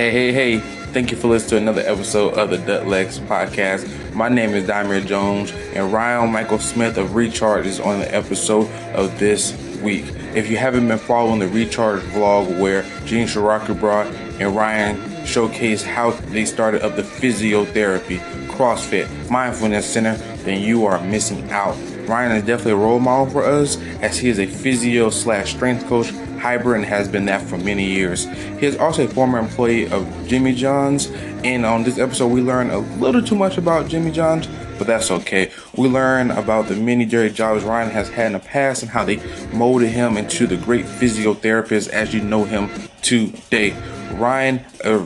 Hey, hey, hey. Thank you for listening to another episode of the Duck Legs podcast. My name is Damir Jones, and Ryan Michael Smith of Recharge is on the episode of this week. If you haven't been following the Recharge vlog where Gene Shirakubra and Ryan showcase how they started up the physiotherapy, CrossFit, mindfulness center, then you are missing out. Ryan is definitely a role model for us as he is a physio slash strength coach and has been that for many years. He is also a former employee of Jimmy John's, and on this episode, we learn a little too much about Jimmy John's, but that's okay. We learn about the many dirty jobs Ryan has had in the past and how they molded him into the great physiotherapist as you know him today. Ryan uh,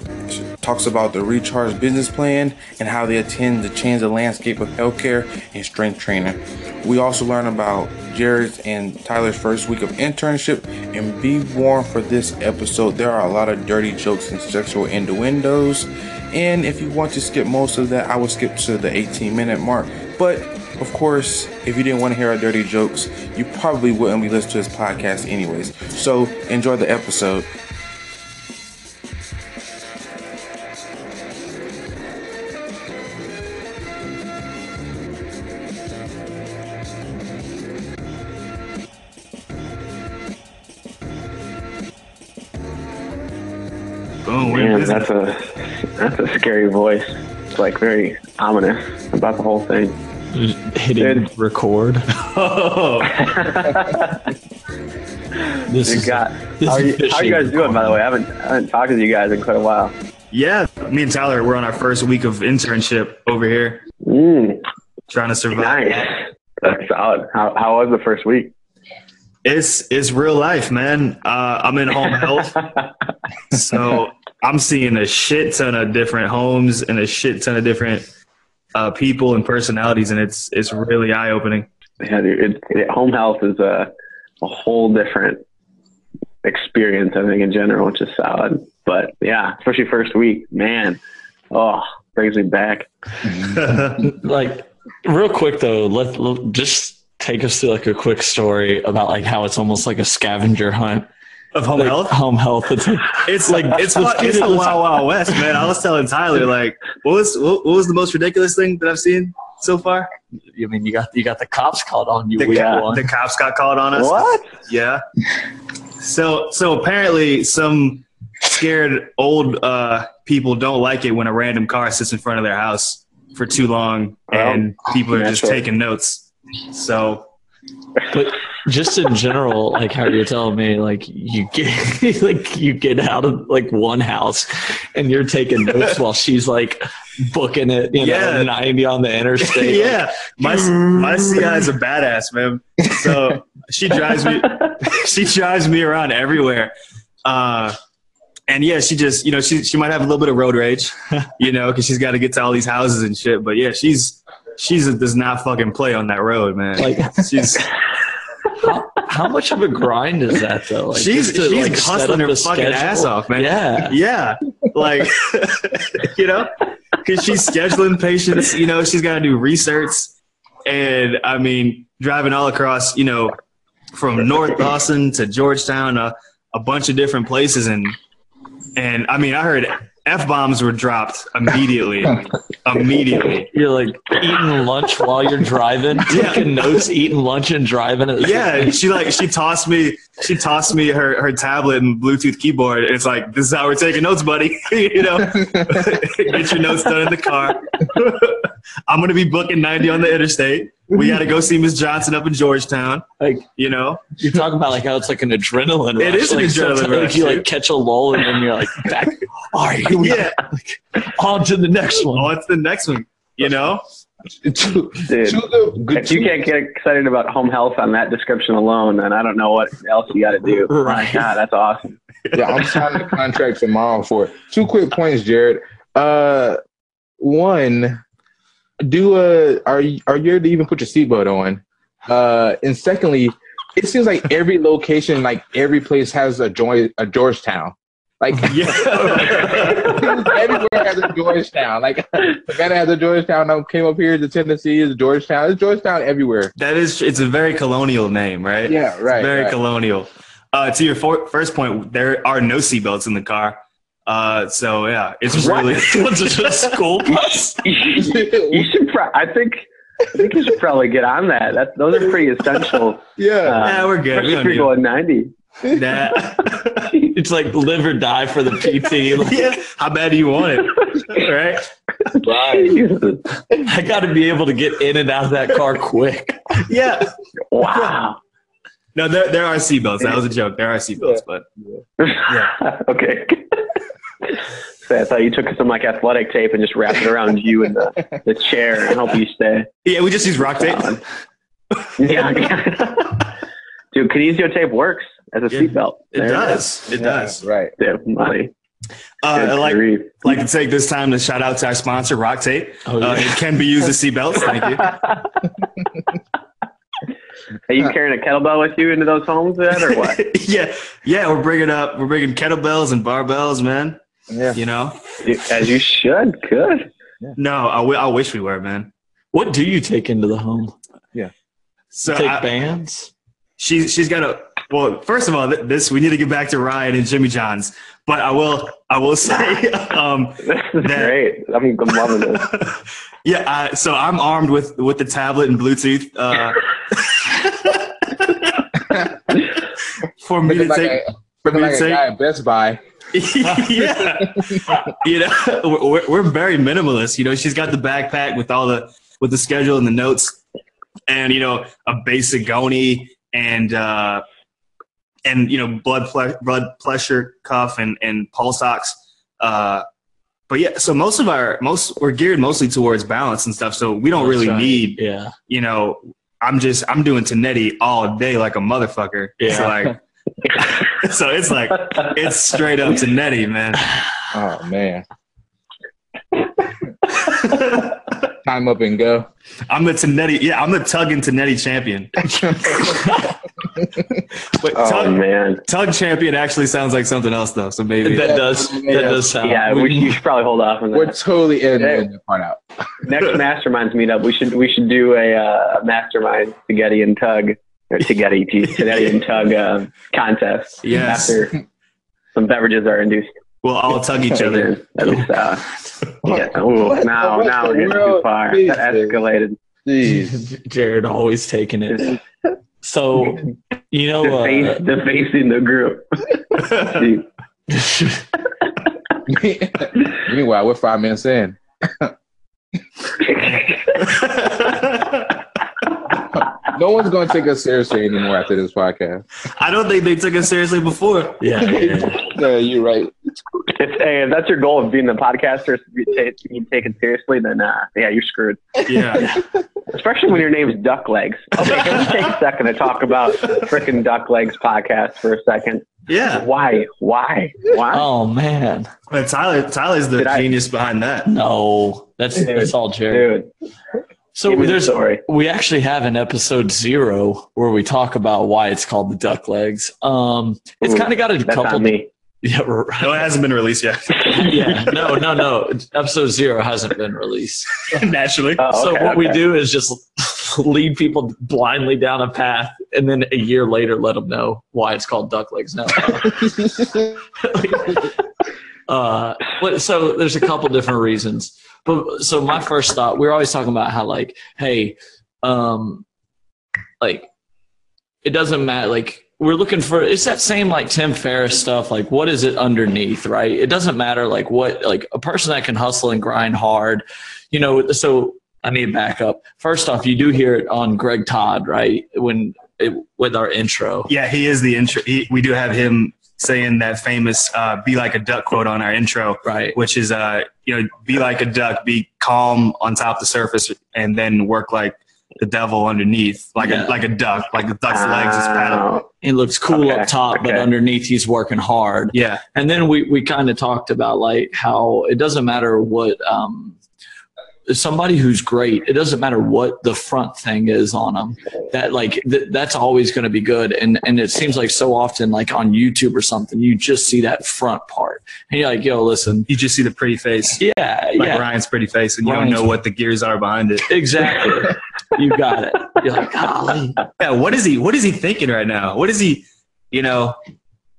talks about the Recharge business plan and how they intend to change the landscape of healthcare and strength training. We also learn about Jared's and Tyler's first week of internship. And be warned for this episode, there are a lot of dirty jokes and sexual innuendos. And if you want to skip most of that, I will skip to the 18 minute mark. But of course, if you didn't want to hear our dirty jokes, you probably wouldn't be listening to this podcast anyways. So enjoy the episode. Very ominous about the whole thing. hitting Dude. record. Oh, This You is got. this How are, is you, how are you guys doing, by the way? I haven't I haven't talked to you guys in quite a while. yeah. Me and Tyler, we're on our first week of internship over here, Mm, trying to survive. nice. That's solid. How how was the first week? It's it's real life, man. Uh, I'm in home health, so I'm seeing a shit ton of different homes and a shit ton of different uh, people and personalities, and it's it's really eye opening. yeah, dude, it, it, home health is a a whole different experience. I think in general, which is solid. But yeah, especially first week, man. Oh, brings me back. like real quick though. Let, let just take us through like a quick story about like how it's almost like a scavenger hunt. of home Like, health. Home health. It's like It's like it's Let's it's it, a let's- wild wild west, man. I was telling Tyler like, what was what, what was the most ridiculous thing that I've seen so far? I mean, you got you got the cops called on you. The, week Yeah. one. the cops got called on us. What? Yeah. So so apparently some scared old uh, people don't like it when a random car sits in front of their house for too long and people are just naturally. taking notes. So But just in general, like how you're telling me, like you get like you get out of like one house and you're taking notes while she's like booking it, you know, Yeah. 90 on the interstate. yeah, my my CI is a badass, man. So she drives me she drives me around everywhere. Uh, and yeah, she just, you know, she she might have a little bit of road rage, you know, because she's got to get to all these houses and shit. But yeah, she's she's does not fucking play on that road, man. Like she's how, how much of a grind is that though? Like, she's to, she's like, hustling her fucking schedule? ass off, man. Yeah. yeah, like you know, because she's scheduling patients. You know, she's got to do research, and I mean, driving all across, you know, from North Boston to Georgetown, a, a bunch of different places, and and I mean, I heard f bombs were dropped immediately, immediately. You're like eating lunch while you're driving, Yeah. taking notes, eating lunch and driving. Yeah, she like she tossed me she tossed me her, her tablet and Bluetooth keyboard. And it's like this is how we're taking notes, buddy. you know, get your notes done in the car. I'm gonna be booking 90 on the interstate. We got to go see Miss Johnson up in Georgetown. Like You know, you're talking about like how it's like an adrenaline. It rush. is an like, adrenaline sometimes rush, You like catch a lull and then you're like back. All right, here we yeah. go. On to the next one. Oh, it's the next one. You know, Two, Dude, two good, good if you two- can't get excited about home health on that description alone, then I don't know what else you got to do. My Right. God, that's awesome. yeah, I'm signing the contract tomorrow for it. Two quick points, Jared. Uh, one, do uh, are you are you to even put your seatbelt on? Uh, and secondly, it seems like every location, like every place, has a joy a Georgetown. Like yeah. everywhere has a Georgetown. Like Savannah has a Georgetown. I came up here to Tennessee is Georgetown. It's Georgetown everywhere. that is it's a very colonial name, right? Yeah, right. very right. colonial. Uh, to your for- first point, there are no seatbelts in the car. Uh, so yeah, it's really What's a school bus? you should. Pro- I think. I think you should probably get on that. That those are pretty essential. yeah. Uh, yeah, we're good. We Especially don't if you're going ninety. That. It's like live or die for the PT. Like, yeah, how bad do you want it? right? Right. I got to be able to get in and out of that car quick. Yeah. Wow. No, there there are seatbelts. That was a joke. There are seatbelts, but okay. So I thought you took some like athletic tape and just wrapped it around you in the, the chair and help you stay. yeah, we just use rock tape. Yeah. Dude, kinesio tape works as a Yeah, seatbelt. It There does. It does. Right. Dude, money. Uh, Good I like grief. like to take this time to shout out to our sponsor, Rock Tape. Oh, Uh, it can be used as seatbelts. Thank you. Are you carrying a kettlebell with you into those homes then, or what? yeah, yeah. We're bringing up. We're bringing kettlebells and barbells, man. Yeah. You know. As you should. Good. No, I, w- I wish we were, man. What do you take into the home? Yeah, so Take I- bands? she's she's got a well first of all this we need to get back to ryan and jimmy john's but i will i will say um This is That- great. I'm, I'm loving this. yeah uh, so i'm armed with with the tablet and bluetooth uh for me to Looking like, take a, looking like a take- at Best Buy. yeah you know we're, we're very minimalist you know she's got the backpack with all the with the schedule and the notes and you know a basic goni and uh and you know blood ple- blood pressure cuff and and pulse ox uh but yeah so most of our most we're geared mostly towards balance and stuff so we don't really right. need Yeah. you know i'm just i'm doing Tinetti all day like a motherfucker Yeah. so like so it's like it's straight up Tinetti, man Oh man. Time up and go. I'm the Tinetti. Yeah, I'm the tug and Tinetti champion. But Oh tug, man. tug champion actually sounds like something else though. So maybe That does that does sound Yeah, we, you should probably hold off on We're that. totally editing that part out. Next masterminds meetup, we should we should do a uh, mastermind spaghetti and tug or spaghetti spaghetti and tug uh, contest. Yes. After some beverages are induced. we'll all tug each other. That's, uh, yeah. Ooh, What- now what now we're getting too far. is That escalated. Jeez. Jared always taking it. So you know Deface, uh, defacing the group. Dude. Meanwhile, we're five minutes in. No one's going to take us seriously anymore after this podcast. I don't think they took us seriously before. yeah, yeah. Yeah, you're right. If, hey, if that's your goal of being the podcaster, to be ta- to be taken seriously, then uh, yeah, you're screwed. Yeah. Especially when your name's Duck Legs. Okay, can we take a second to talk about frickin' Duck Legs podcast for a second? Yeah. Why? Why? Why? Oh man. But Tyler Tyler's the Did I- genius behind that. No. That's Dude. that's all Jared. Dude, So give me the we actually have an episode zero where we talk about why it's called the duck legs. Um it's kind of got a That's couple on me. Yeah, right. No, it hasn't been released yet. yeah. No, no, no. Episode zero hasn't been released. Naturally. Oh, so okay, what we do is just lead people blindly down a path, and then a year later let them know why it's called duck legs. No. uh, but- so there's a couple different reasons. But so my first thought, we are always talking about how like, hey, um, like it doesn't matter. Like we're looking for it's that same like Tim Ferriss stuff. Like what is it underneath, right? It doesn't matter like what like a person that can hustle and grind hard, you know. So I need to back up. First off, you do hear it on Greg Todd, right? When it, with our intro, Yeah, he is the intro. He, we do have him saying that famous uh, "be like a duck" quote on our intro, right? which is uh, you know, be like a duck, be calm on top of the surface, and then work like the devil underneath, like Yeah. a like a duck, like the duck's legs is paddle. Oh, He looks cool Okay, up top, but underneath he's working hard. Yeah, and then we, we kind of talked about like how it doesn't matter what um, somebody who's great it doesn't matter what the front thing is on them that like th- that's always going to be good. And and it seems like so often like on youtube or something you just see that front part. And you're like yo listen. You just see the pretty face, yeah like yeah. Ryan's pretty face, and you Ryan's- don't know what the gears are behind it. exactly you got it you're like golly Yeah, what is he? What is he thinking right now? What is he? You know,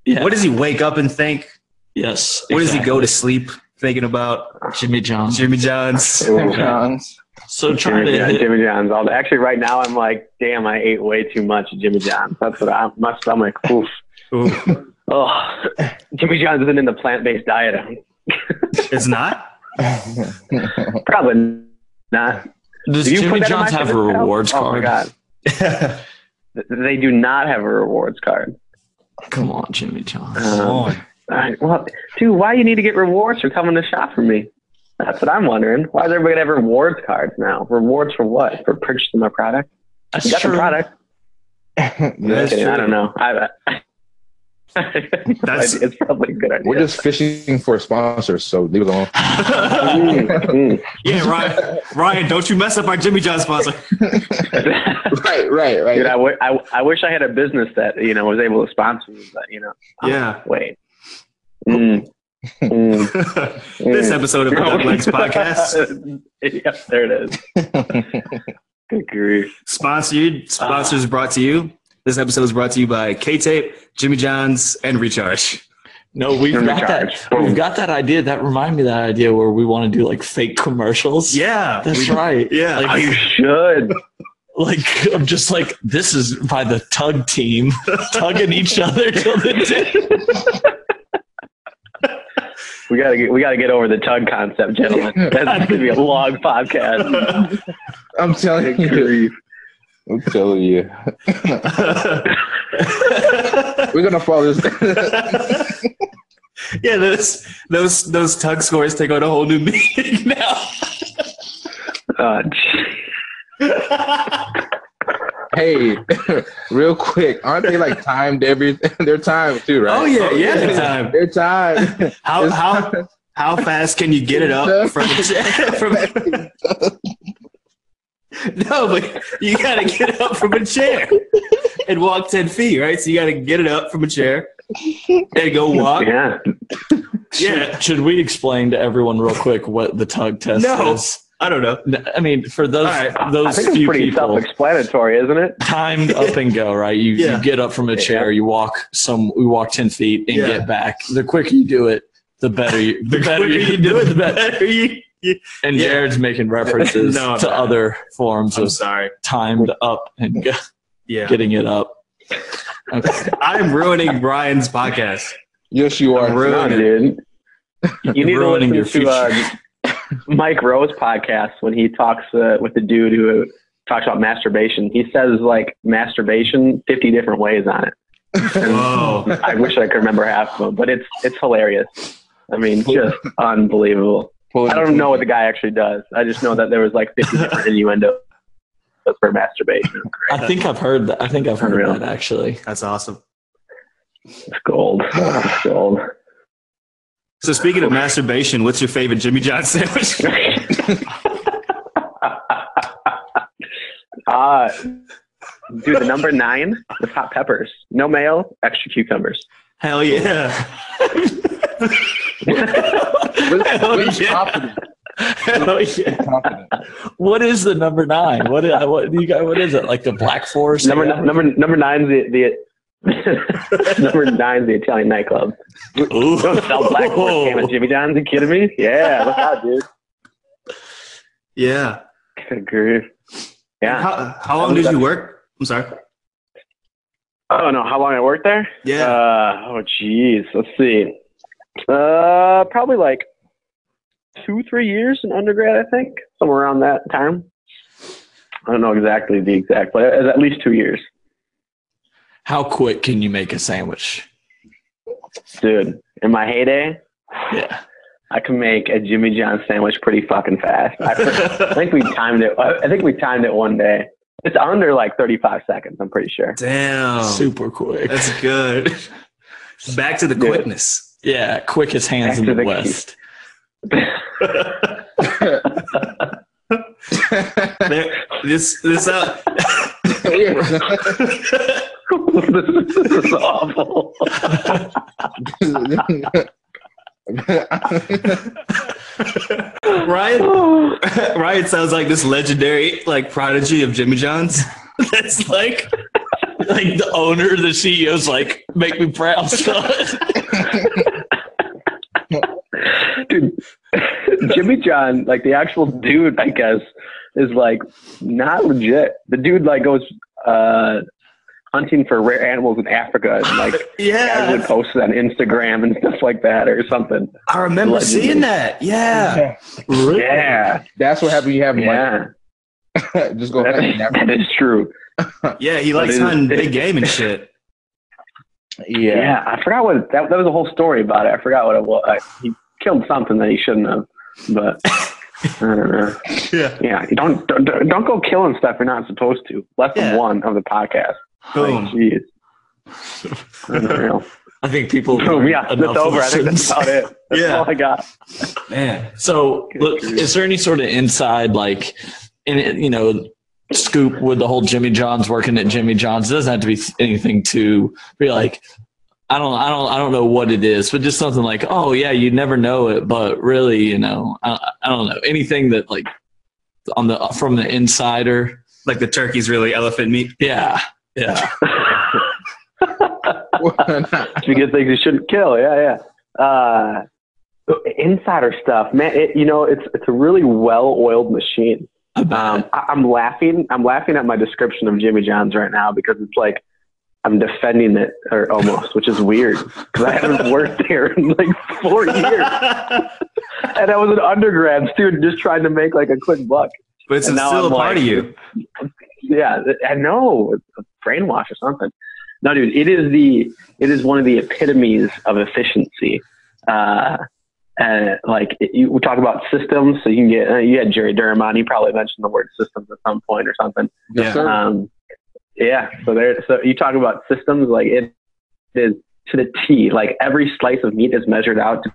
yeah what does he wake up and think? Yes. What does he go to sleep thinking about? Jimmy John's. Jimmy John's. Jimmy John's. So trying Jimmy, to John, hit, Jimmy John's. All actually, right now I'm like, damn, I ate way too much Jimmy John's. That's what I, my stomach. Oof. Ooh, Oh, Jimmy John's isn't in the plant-based diet. it's not. Probably not. Does Do Jimmy put that in my John's have a fitness pal? rewards oh card? my god, they do not have a rewards card. Come on, Jimmy John's. Come Um, on. all right, well, dude, why you need to get rewards for coming to shop for me? That's what I'm wondering. Why is everybody gonna have rewards cards now? Rewards for what? For purchasing my product? That's You got true. the product. That's Okay, I don't know. I, That's- it's probably a good idea. We're just fishing for sponsors, so leave it alone. Mm, mm. Yeah, Ryan. Ryan, don't you mess up our Jimmy John sponsor. right, right, right. Dude, I, w- I, I wish I had a business that you know was able to sponsor me, but you know. oh, Yeah. Wait. Mm, mm, this mm. episode of the Duck Legs podcast yep, there it is. Good grief. sponsored sponsors brought to you. This episode is brought to you by K Tape, Jimmy John's, and Recharge. No, we've Jimmy got that. John's. We've got that idea. That reminded me of that idea where we want to do like fake commercials. Yeah, That's we- right. Yeah. Like, you should. like I'm just like this is by the tug team tugging each other till the We gotta get we gotta get over the tug concept, gentlemen. That's gonna be a long podcast. I'm telling you. I'm telling you. We're gonna follow this. yeah, those those those tug scores take on a whole new meaning now. Uh, hey, real quick, aren't they like timed every? They're timed too, right? Oh yeah, yeah. the time. They're timed. How how how fast can you get it up from? From, no, but you gotta get up from a chair and walk ten feet, right? So you gotta get it up from a chair and go walk. yeah. Yeah. Should we explain to everyone real quick what the tug test No. is? I don't know. I mean, for those All right. I those think it's few pretty people, self-explanatory, isn't it? timed up and go. Right, you, Yeah. you get up from a chair, you walk some, we walk ten feet and Yeah. get back. The quicker you do it, the better you. The, The better quicker you, you do it, the the better. better you. You- And Yeah. Jared's making references No, to not. other forms I'm of sorry. timed up and go, Yeah. getting it up. Okay. I'm ruining Brian's podcast. Yes, you are. I'm No, it. dude. You need to listen your to uh, Mike Rowe's podcast when he talks uh, with the dude who talks about masturbation. He says like masturbation 50 different ways on it. Whoa. I wish I could remember half of them, but it's it's hilarious. I mean, just unbelievable. Pulling I don't know what the guy actually does. I just know that there was like 50 different innuendo for masturbation. I think I've heard that. I think I've heard Unreal. that actually. That's awesome. It's gold. It's gold. So speaking of masturbation, what's your favorite Jimmy John sandwich? uh, dude, the number nine, the hot peppers. No mayo, extra cucumbers. Hell yeah. With, Hell with yeah. confidence. Hell yeah. confidence. What is the number nine? What is, what you got? What is it? Like the Black Forest? Number number number nine's the the number nine's the Italian nightclub. Ooh. Don't sell black forest ham at Jimmy John's. You kidding me? Yeah, look out, dude. Yeah. Good grief. Yeah. How, how long did you work? I'm sorry. Oh no, how long I worked there? Yeah. Uh, oh geez, let's see. Uh, probably like two, three years in undergrad, I think, somewhere around that time. I don't know exactly the exact, but it was at least two years, How quick can you make a sandwich? dude. In my heyday, Yeah. I can make a Jimmy John sandwich pretty fucking fast. I, I think we timed it. I think we timed it one day. It's under like 35 seconds. I'm pretty sure. Damn. Super quick. That's good. Back to the Dude. quickness. Yeah. Quickest hands Back in the the West. There, this this uh, this is awful. Ryan, Ryan sounds like this legendary like prodigy of Jimmy John's. That's like like the owner, the CEO's like, make me proud, son. Dude, Jimmy John, like the actual dude, I guess, is like not legit. The dude like goes uh hunting for rare animals in Africa and like casually Yeah, posts it on Instagram and stuff like that or something. I remember Allegedly. seeing that. Yeah, Yeah, That's what happened. You have yeah, like just go that ahead. is, and that is true. yeah. He likes hunting big game and shit. Yeah. Yeah, I forgot what that, that was a whole story about it. I forgot what it was. I, he killed something that he shouldn't have, but I don't know. Yeah, Yeah, don't don't don't go killing stuff you're not supposed to. Less than Yeah. one of the podcast. Boom. Like, jeez. Unreal. I think people. Boom. Yeah, enough that's over. I think that's about it. That's Yeah. all I got. Man, So, look, is there any sort of inside, like, in you know, scoop with the whole Jimmy John's working at Jimmy John's? It doesn't have to be anything to be like, I don't, I don't, I don't know what it is, but just something like, oh yeah, you never know it, but really, you know, I, I don't know anything that like on the from the insider. like the turkey's really elephant meat. Yeah, yeah. Because things you shouldn't kill. Yeah, yeah. Uh, insider stuff, man. It, you know, it's it's a really well-oiled machine. I bet. Um, I, I'm laughing. I'm laughing at my description of Jimmy John's right now because it's like I'm defending it, or almost, which is weird because I haven't worked there in like four years, and I was an undergrad student just trying to make like a quick buck. But it's And now still I'm a part like- of you. Yeah, I know, it's a brainwash or something. No, dude, it is the it is one of the epitomes of efficiency. Uh, and like it, you we talk about systems, so you can get uh, you had Jerry Durham on. He probably mentioned the word systems at some point or something. Yeah. Um, yeah. So there. So you talk about systems like it is to the T. Like every slice of meat is measured out to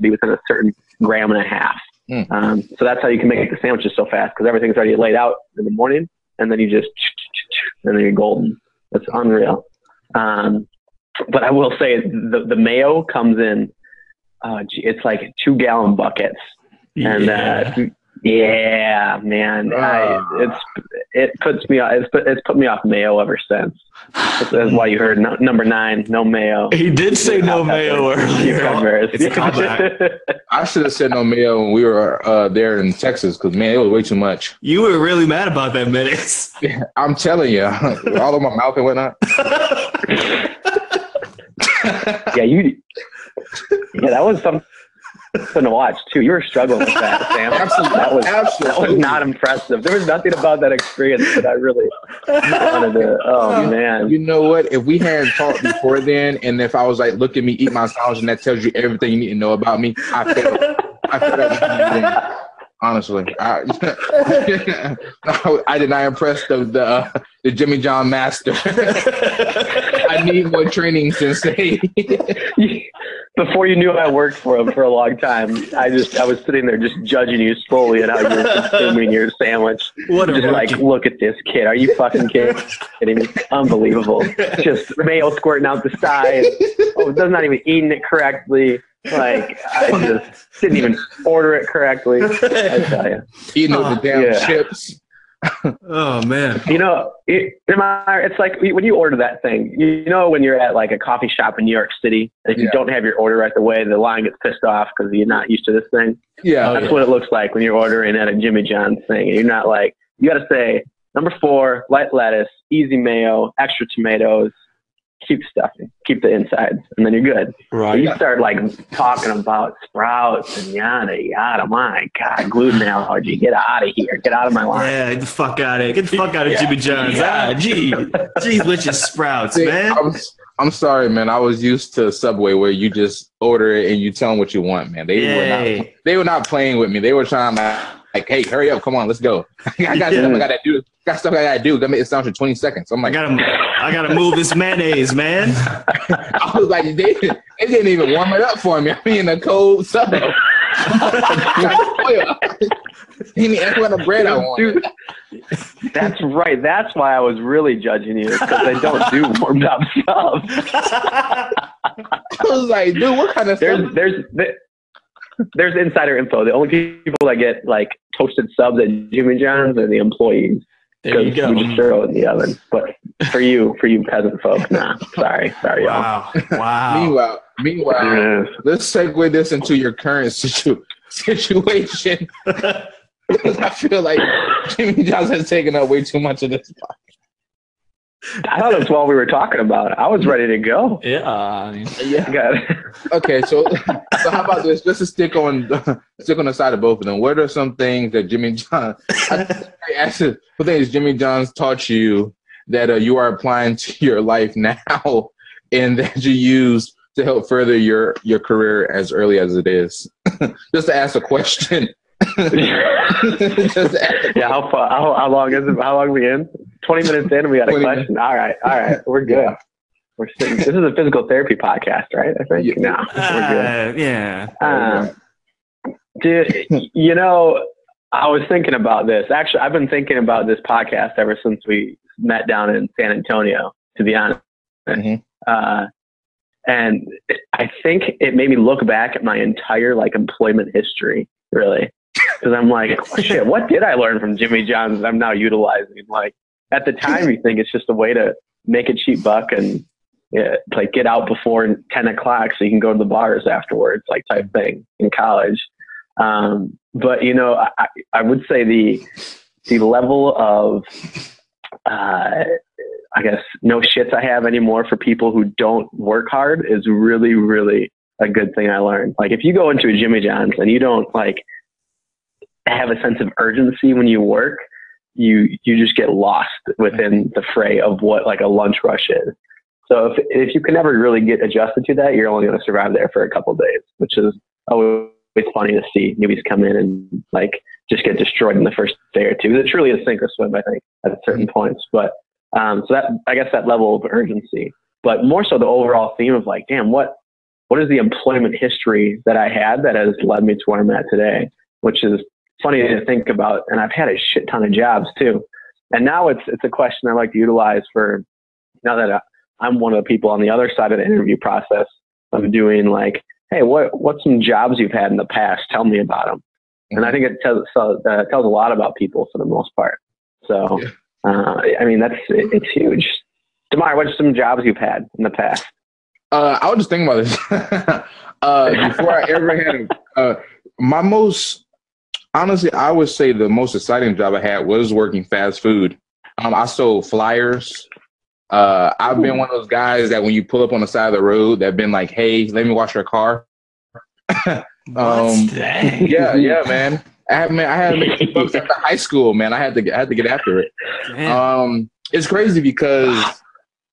be within a certain gram and a half. Mm. Um, so that's how you can make the sandwiches so fast because everything's already laid out in the morning, and then you just and then you're golden. That's unreal. Um, but I will say the the mayo comes in. Uh, it's like two gallon buckets and yeah. uh, yeah, man, I, Ah. it's it puts me off. It's put, it's put me off mayo ever since. That's, that's why you heard no, number nine, no mayo. he did say no Hot mayo earlier. Cucumbers. It's a callback. I should have said no mayo when we were uh, there in Texas because man, it was way too much. You were really mad about that minutes. I'm telling you, all over my mouth and whatnot. yeah, you. Yeah, that was something to watch too. You were struggling with that, Sam. Absolutely. That was that was not impressive. There was nothing about that experience that I really wanted to. Oh man. You know what? If we hadn't talked before then, and if I was like, look at me, eat my sandwich, and that tells you everything you need to know about me, I failed. I failed at the beginning. Honestly, I, I did not impress the the, uh, the Jimmy John master. I need more training, Sensei. Before you knew I worked for him for a long time, I just I was sitting there just judging you slowly and how you were consuming your sandwich. What a Just like, rookie. look at this kid. Are you fucking kidding me? Unbelievable. Just mayo squirting out the side. Oh, does not even eating it correctly. Like I just didn't even order it correctly. I tell you. Eating with the damn Yeah. chips. Oh man. You know, it, it's like when you order that thing. You know, when you're at like a coffee shop in New York City, and if you don't have your order right away, the line gets pissed off because you're not used to this thing. Yeah, oh, That's what it looks like when you're ordering at a Jimmy John's thing. And you're not like, you got to say number four, light lettuce, easy mayo, extra tomatoes, keep stuffing, keep the insides, and then you're good. But Right. you start like talking about sprouts and yada yada. My God, gluten allergy. Get out of here. Get out of my line. Yeah, get the fuck out of here. Get the fuck out of Yeah. Jimmy John's. Yeah, Ah, gee. Jeez, which is sprouts, See, man. I'm, I'm sorry, man. I was used to Subway where you just order it and you tell them what you want, man. They were not they were not playing with me. They were trying to like, hey, hurry up, come on, let's go. I got stuff I gotta do. Got stuff I gotta do. Gotta make it sound in 20 seconds. I'm like, I like, gotta, I gotta move this mayonnaise, man. I was like, they, they didn't even warm it up for me. I'm mean, a cold sub. He didn't ask what the bread I wanted. Dude, that's right. That's why I was really judging you because they don't do warmed up stuff. I was like, dude, what kind of There's stuff? there's there- there's insider info. The only people that get like toasted subs at Jimmy John's are the employees There you because we just throw it in the oven. But for you, for you peasant folk, nah. Sorry, sorry, y'all. Wow, wow. Meanwhile, meanwhile, Yeah. let's segue this into your current situ- situation. because I feel like Jimmy John's has taken up way too much of this. I thought it was while we were talking about it. I was ready to go. Yeah, I mean, Yeah. Got Okay, so so how about this? Just to stick on stick on the side of both of them. What are some things that Jimmy John? I, I asked what things Jimmy John's taught you that uh, you are applying to your life now, and that you use to help further your your career as early as it is? Just to ask a question. Just to ask a yeah, how, far, how how long is it? How long are we in? Twenty minutes in, and we got a 20 question. All right, all right, we're good. Yeah. We're sitting. This is a physical therapy podcast, right? I think. Yeah. No, we're good. Uh, yeah. Um, dude, you know, I was thinking about this. Actually, I've been thinking about this podcast ever since we met down in San Antonio. To be honest, Mhm. uh, and I think it made me look back at my entire like employment history, really, because I'm like, shit, what did I learn from Jimmy John's that I'm now utilizing? Like at the time, you think it's just a way to make a cheap buck and yeah, like get out before 10 o'clock so you can go to the bars afterwards, like type thing in college. Um, but you know, I, I would say the the level of uh, I guess no shits I have anymore for people who don't work hard is really, really a good thing I learned. Like if you go into a Jimmy John's and you don't like have a sense of urgency when you work, you you just get lost within the fray of what like a lunch rush is. So if if you can never really get adjusted to that, you're only going to survive there for a couple of days, which is always funny to see newbies come in and like just get destroyed in the first day or two. It's truly a sink or swim, I think, at certain points. But um, so that I guess that level of urgency, but more so the overall theme of like, damn, what what is the employment history that I had that has led me to where I'm at today? Which is funny to think about, and I've had a shit ton of jobs too. And now it's it's a question I like to utilize for now that I, I'm one of the people on the other side of the interview process. I'm doing like, hey, what what's some jobs you've had in the past? Tell me about them. And I think it tells so, uh, tells a lot about people for the most part. So, Yeah. uh, I mean, that's it, it's huge. Demar, what's some jobs you've had in the past? Uh, I was just thinking about this. uh, before I ever had a, uh, my most, honestly, I would say the most exciting job I had was working fast food. Um, I sold flyers. Uh, I've been one of those guys that when you pull up on the side of the road, that been like, "Hey, let me wash your car." Um, yeah, yeah, man. I had man, I had to make bucks after high school, man. I had to get, I had to get after it. Um, it's crazy because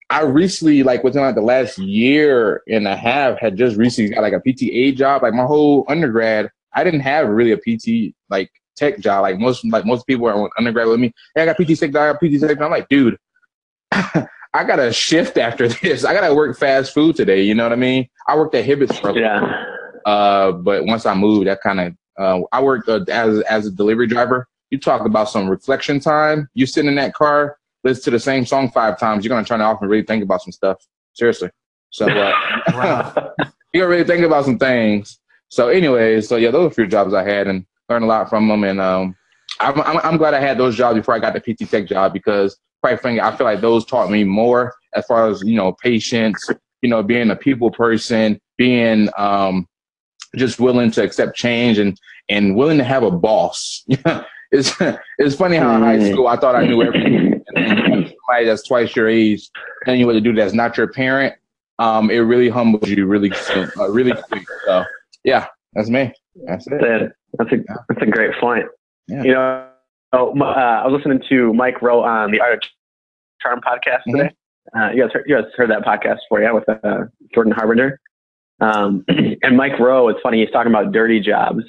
I recently, like within like the last year and a half, had just recently got like a PTA job. Like my whole undergrad, I didn't have really a PT like tech job. Like most, like most people are on undergrad with me. Hey, I got PT tech job, I got PT tech. job. I'm like, dude, I got to shift after this. I got to work fast food today. You know what I mean? I worked at Hibbett's for yeah. uh, but once I moved, that kind of uh, I worked uh, as as a delivery driver. You talk about some reflection time. You sit in that car, listen to the same song five times. You're gonna turn it off and really think about some stuff. Seriously. So uh, Wow. you gotta really think about some things. So, anyways, so yeah, those are a few jobs I had and learned a lot from them. And um, I'm, I'm I'm glad I had those jobs before I got the PT Tech job because, quite frankly, I feel like those taught me more as far as you know patience. You know, being a people person, being um, just willing to accept change and and willing to have a boss. it's it's funny how in high Mm. school I thought I knew everything. And somebody that's twice your age telling you what to do that's not your parent. Um, it really humbles you really soon, uh, really quick. So yeah, that's me. That's it. That's, that's a that's a great point. Yeah. You know, oh, uh, I was listening to Mike Rowe on the Art of Charm podcast Mm-hmm. today. Uh, you guys, heard, you guys heard that podcast before, yeah, with uh, Jordan Harbinger. Um, and Mike Rowe, it's funny. He's talking about dirty jobs,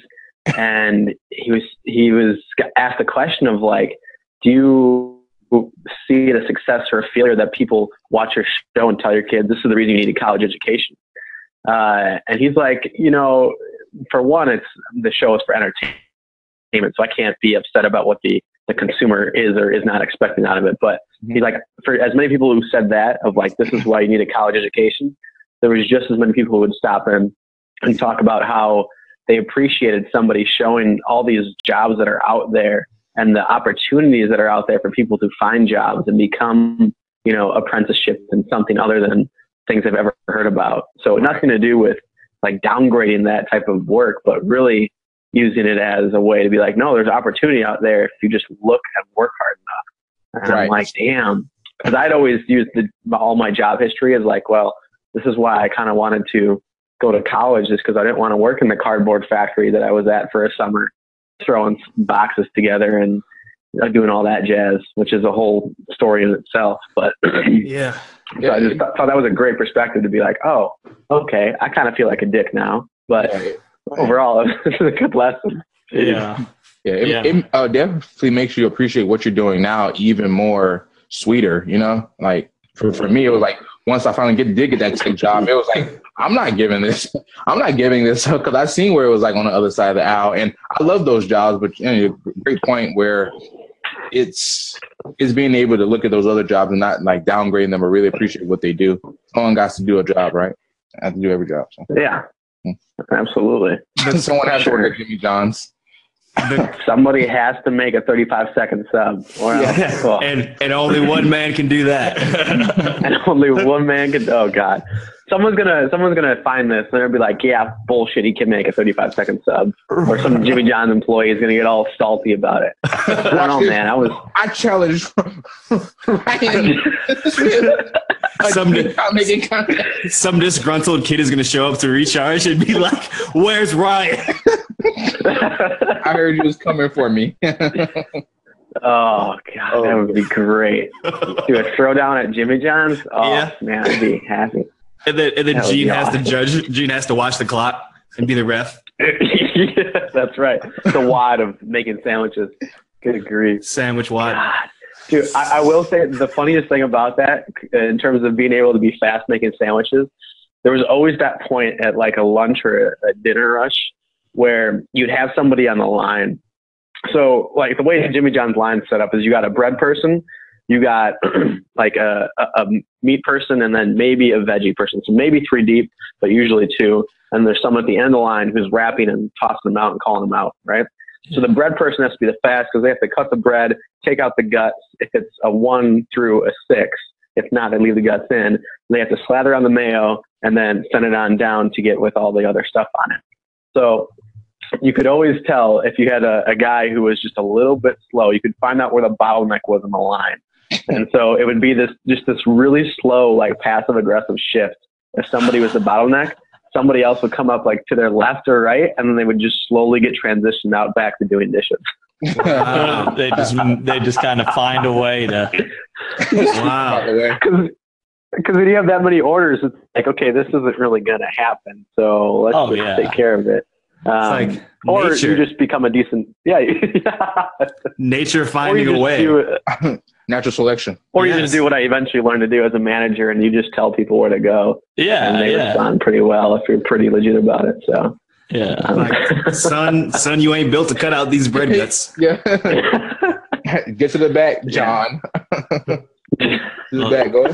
and he was he was asked the question of like, do you see it a success or a failure that people watch your show and tell your kids this is the reason you need a college education? Uh, and he's like, you know, for one, it's the show is for entertainment, so I can't be upset about what the the consumer is or is not expecting out of it. But he's like, for as many people who said that of like, this is why you need a college education, there was just as many people who would stop him and talk about how they appreciated somebody showing all these jobs that are out there and the opportunities that are out there for people to find jobs and become, you know, apprenticeships and something other than things I've ever heard about. So nothing to do with like downgrading that type of work, but really, using it as a way to be like, no, there's opportunity out there if you just look and work hard enough. And Right. I'm like, damn, because I'd always used the, all my job history as like, well, this is why I kind of wanted to go to college, just because I didn't want to work in the cardboard factory that I was at for a summer, throwing boxes together and doing all that jazz, which is a whole story in itself. But Yeah. so I just thought thought that was a great perspective to be like, oh, okay, I kind of feel like a dick now, but overall, this is a good lesson. Yeah. Yeah, it, Yeah. it uh, definitely makes you appreciate what you're doing now even more sweeter. You know, like for, for me, it was like once I finally get did get that tech job, it was like I'm not giving this, I'm not giving this up because I've seen where it was like on the other side of the aisle, and I love those jobs. But you know, great point where it's it's being able to look at those other jobs and not like downgrade them or really appreciate what they do. Someone got to do a job, right? I have to do every job. So. Yeah, hmm. absolutely. Someone has to work at Jimmy John's. Somebody has to make a 35 second sub, or else, Yeah. oh, And and only one man can do that. and only one man can. Oh God, someone's gonna someone's gonna find this and they'll be like, yeah, bullshit. He can make a 35 second sub, or some Jimmy John's employee is gonna get all salty about it. I don't know, man. I was. I challenge Ryan. Some- I'm making content. Some disgruntled kid is gonna show up to recharge and be like, "Where's Ryan?" I heard you was coming for me. Oh God, that would be great. Do a throwdown at Jimmy John's. Oh Yeah. man, I'd be happy. And then and then Gene has to judge. Gene has to watch the clock and be the ref. yeah, that's right. The wad of making sandwiches. Good grief. Sandwich wad. God. Dude, I, I will say the funniest thing about that, in terms of being able to be fast making sandwiches, there was always that point at like a lunch or a, a dinner rush where you'd have somebody on the line. So, like the way Jimmy John's line set up is you got a bread person, you got like a, a, meat person, and then maybe a veggie person. So maybe three deep, but usually two. And there's someone at the end of the line who's wrapping and tossing them out and calling them out, right? So the bread person has to be the fast because they have to cut the bread, take out the guts. If it's a one through a six, if not, they leave the guts in. They have to slather on the mayo and then send it on down to get with all the other stuff on it. So you could always tell if you had a, a guy who was just a little bit slow. You could find out where the bottleneck was in the line, and so it would be this just this really slow, like passive aggressive shift. If somebody was the bottleneck, somebody else would come up like to their left or right, and then they would just slowly get transitioned out back to doing dishes. Wow. they just they just kind of find a way to. Wow. By the way. Because because when you have that many orders, it's like okay, this isn't really going to happen. So let's Oh, just yeah. take care of it. Um, It's like or nature. you just become a decent yeah. Nature or finding you a just way. Do Natural selection. or you just do what I eventually learned to do as a manager, and you just tell people where to go, Yeah, and Yeah, they yeah, respond pretty well if you're pretty legit about it. So. yeah. um, Like, son, son, you ain't built to cut out these bread guts. Yeah. Get to the back, John. to the back. Go.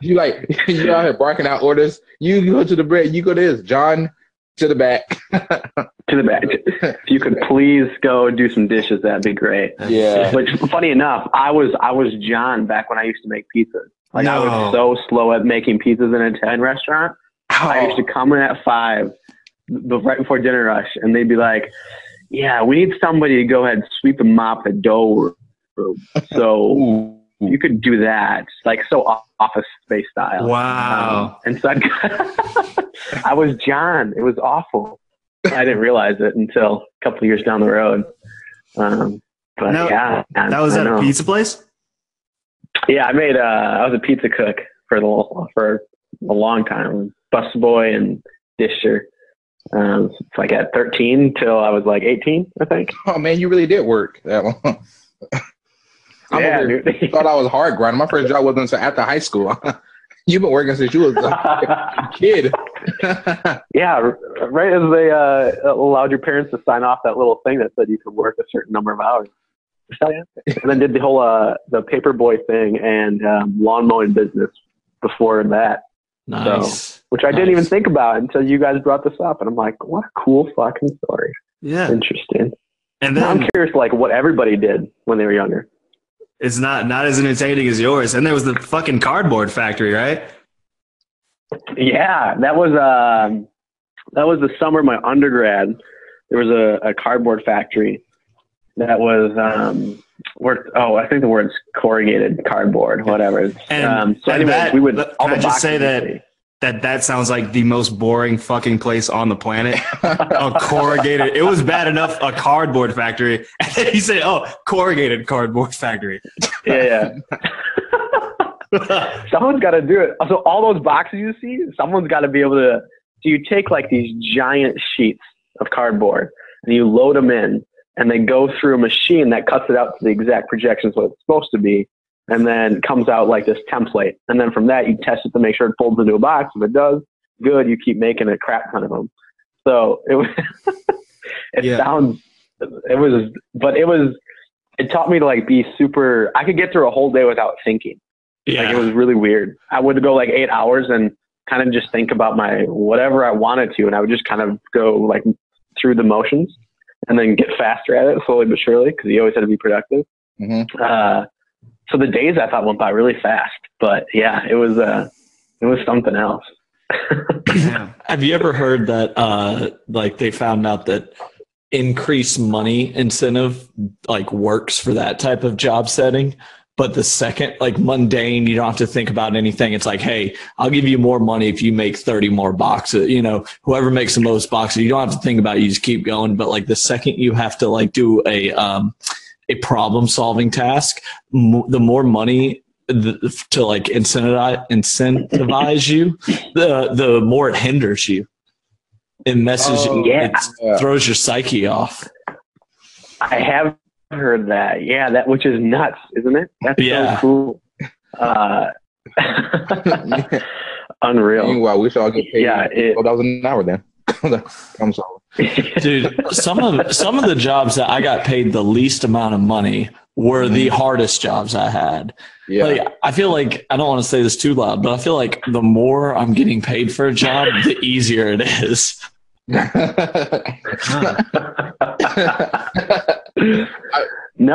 You like you out here barking out orders. You go to the bread. You go to this, John. To the back. to the back. If you could please go do some dishes, that'd be great. Yeah. Which, funny enough, I was I was John back when I used to make pizzas. Like I was so slow at making pizzas in an Italian restaurant. I used to come in at five, the, right before dinner rush, and they'd be like, "Yeah, we need somebody to go ahead and sweep and mop the dough room." So Ooh. You could do that, like so office space style. Wow. Um, and so I'd, I was John. It was awful. I didn't realize it until a couple of years down the road. Um, but Now, yeah, man, That was at a pizza place? Yeah, I made. Uh, I was a pizza cook for the for a long time, bus boy and disher. Um, it's like at 13 till I was like 18, I think. Oh man, you really did work that long. I'm yeah, over dude. thought I was hard grinding. My first job wasn't until after high school. You've been working since you was a kid. yeah, right as they uh, allowed your parents to sign off that little thing that said you could work a certain number of hours. And then did the whole uh, the paper boy thing and um, lawn mowing business before that, Nice. which I didn't even think about until you guys brought this up, and I'm like, what a cool fucking story. Yeah. Interesting. And Now I'm curious, like what everybody did when they were younger. It's not not as entertaining as yours. And there was the fucking cardboard factory, right? Yeah, that was um, that was the summer of my undergrad. there was a, a cardboard factory that was um, worked. Oh, I think the word's corrugated cardboard, whatever. And, um, so anyway, that, we would. all I just say that that that sounds like the most boring fucking place on the planet. a corrugated. It was bad enough a cardboard factory, and then he said, "Oh, corrugated cardboard factory." Yeah, yeah. someone's got to do it. So all those boxes you see, someone's got to be able to. So you take like these giant sheets of cardboard and you load them in, and they go through a machine that cuts it out to the exact projections what it's supposed to be, and then comes out like this template. And then from that, you test it to make sure it folds into a box. If it does, good. You keep making a crap ton of them. So it was. it Yeah. sounds. It was, but it was. It taught me to like be super. I could get through a whole day without thinking. Yeah. Like it was really weird. I would go like eight hours and kind of just think about my whatever I wanted to, and I would just kind of go like through the motions and then get faster at it slowly but surely because you always had to be productive. Mhm. Uh, so the days I thought went by really fast, but yeah, it was uh, it was something else. Damn. Have you ever heard that uh like they found out that increased money incentive like works for that type of job setting? But the second like mundane, you don't have to think about anything. It's like, hey, I'll give you more money if you make 30 more boxes. You know, whoever makes the most boxes, you don't have to think about it, you just keep going. But like the second you have to like do a um a problem solving task, m- the more money the, to like incentivize incentivize you, the the more it hinders you. It messes Oh, you. yeah. It Yeah. throws your psyche off. I have heard that. Yeah, that which is nuts, isn't it? That's Yeah. so cool. Uh, unreal. Meanwhile, we should all get paid Yeah, it- twelve dollars an hour then. I'm sorry. Dude, some of some of the jobs that I got paid the least amount of money were the hardest jobs I had. Yeah. Like I feel like I don't want to say this too loud, but I feel like the more I'm getting paid for a job, the easier it is. no,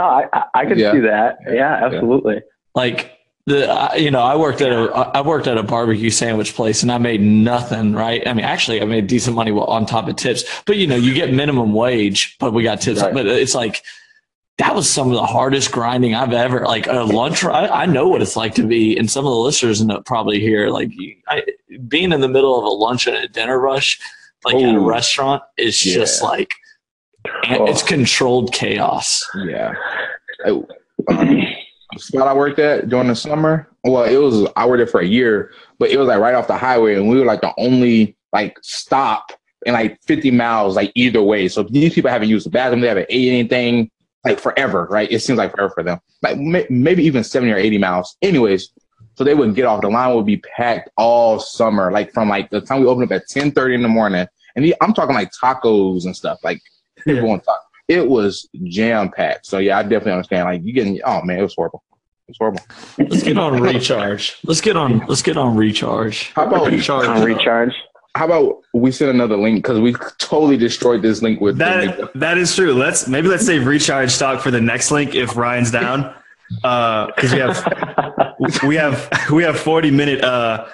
I, I, I could Yeah. see that. Yeah, absolutely. like the I- you know I worked at a I worked at a barbecue sandwich place and I made nothing right I mean actually I made decent money on top of tips but you know you get minimum wage but we got tips Right. but it's like that was some of the hardest grinding I've ever like a lunch I, I know what it's like to be and some of the listeners know probably here like I, being in the middle of a lunch and a dinner rush like at a restaurant is Yeah. just like and it's Oh. controlled chaos yeah. I- um, spot I worked at during the summer. Well, it was I worked there for a year, but it was like right off the highway, and we were like the only like stop in like 50 miles, like either way. So these people haven't used the bathroom, they haven't ate anything like forever, right? It seems like forever for them, like may- maybe even 70 or 80 miles. Anyways, so they wouldn't get off. The line would be packed all summer, like from like the time we opened up at 10 30 in the morning. And the- I'm talking like tacos and stuff, like people Yeah. want tacos it was jam packed. So yeah, I definitely understand. Like you getting, oh man, it was horrible. It was horrible. let's get on recharge let's get on let's get on recharge How about recharge On recharge. how about we send another link because we totally destroyed this link with That that is true. Let's maybe let's save recharge stock for the next link if Ryan's down. Uh, because we have we have we have 40 minute uh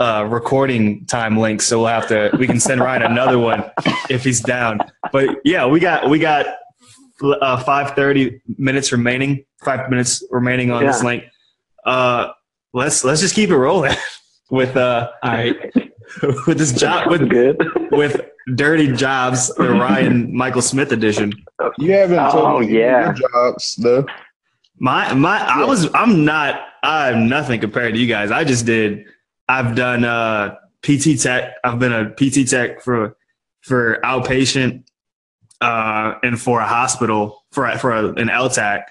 uh recording time links, so we'll have to we can send Ryan another one if he's down. But yeah, we got we got uh 530 minutes remaining, five minutes remaining on this link. Uh let's let's just keep it rolling with uh all right with this job with good. with Dirty Jobs, the Ryan Michael Smith edition. you haven't told Oh, me yeah. your jobs though. My my I was I'm not I'm nothing compared to you guys. I just did I've done uh PT tech. I've been a PT tech for for outpatient uh and for a hospital for for a, an LTAC.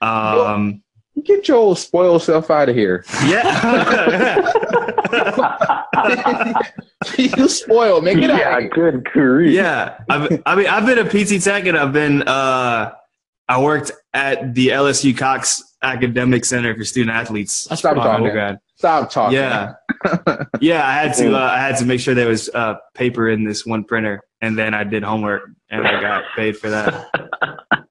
Um Get your old spoiled self out of here. yeah. you spoiled, man. Get out yeah, of good career. yeah. I've, I mean I've been a PT tech and I've been uh I worked at the LSU Cox Academic Center for Student Athletes. That's Stop for talking. undergrad. Stop talking. Yeah. yeah, I had to. Uh, I had to make sure there was uh, paper in this one printer, and then I did homework, and I got paid for that.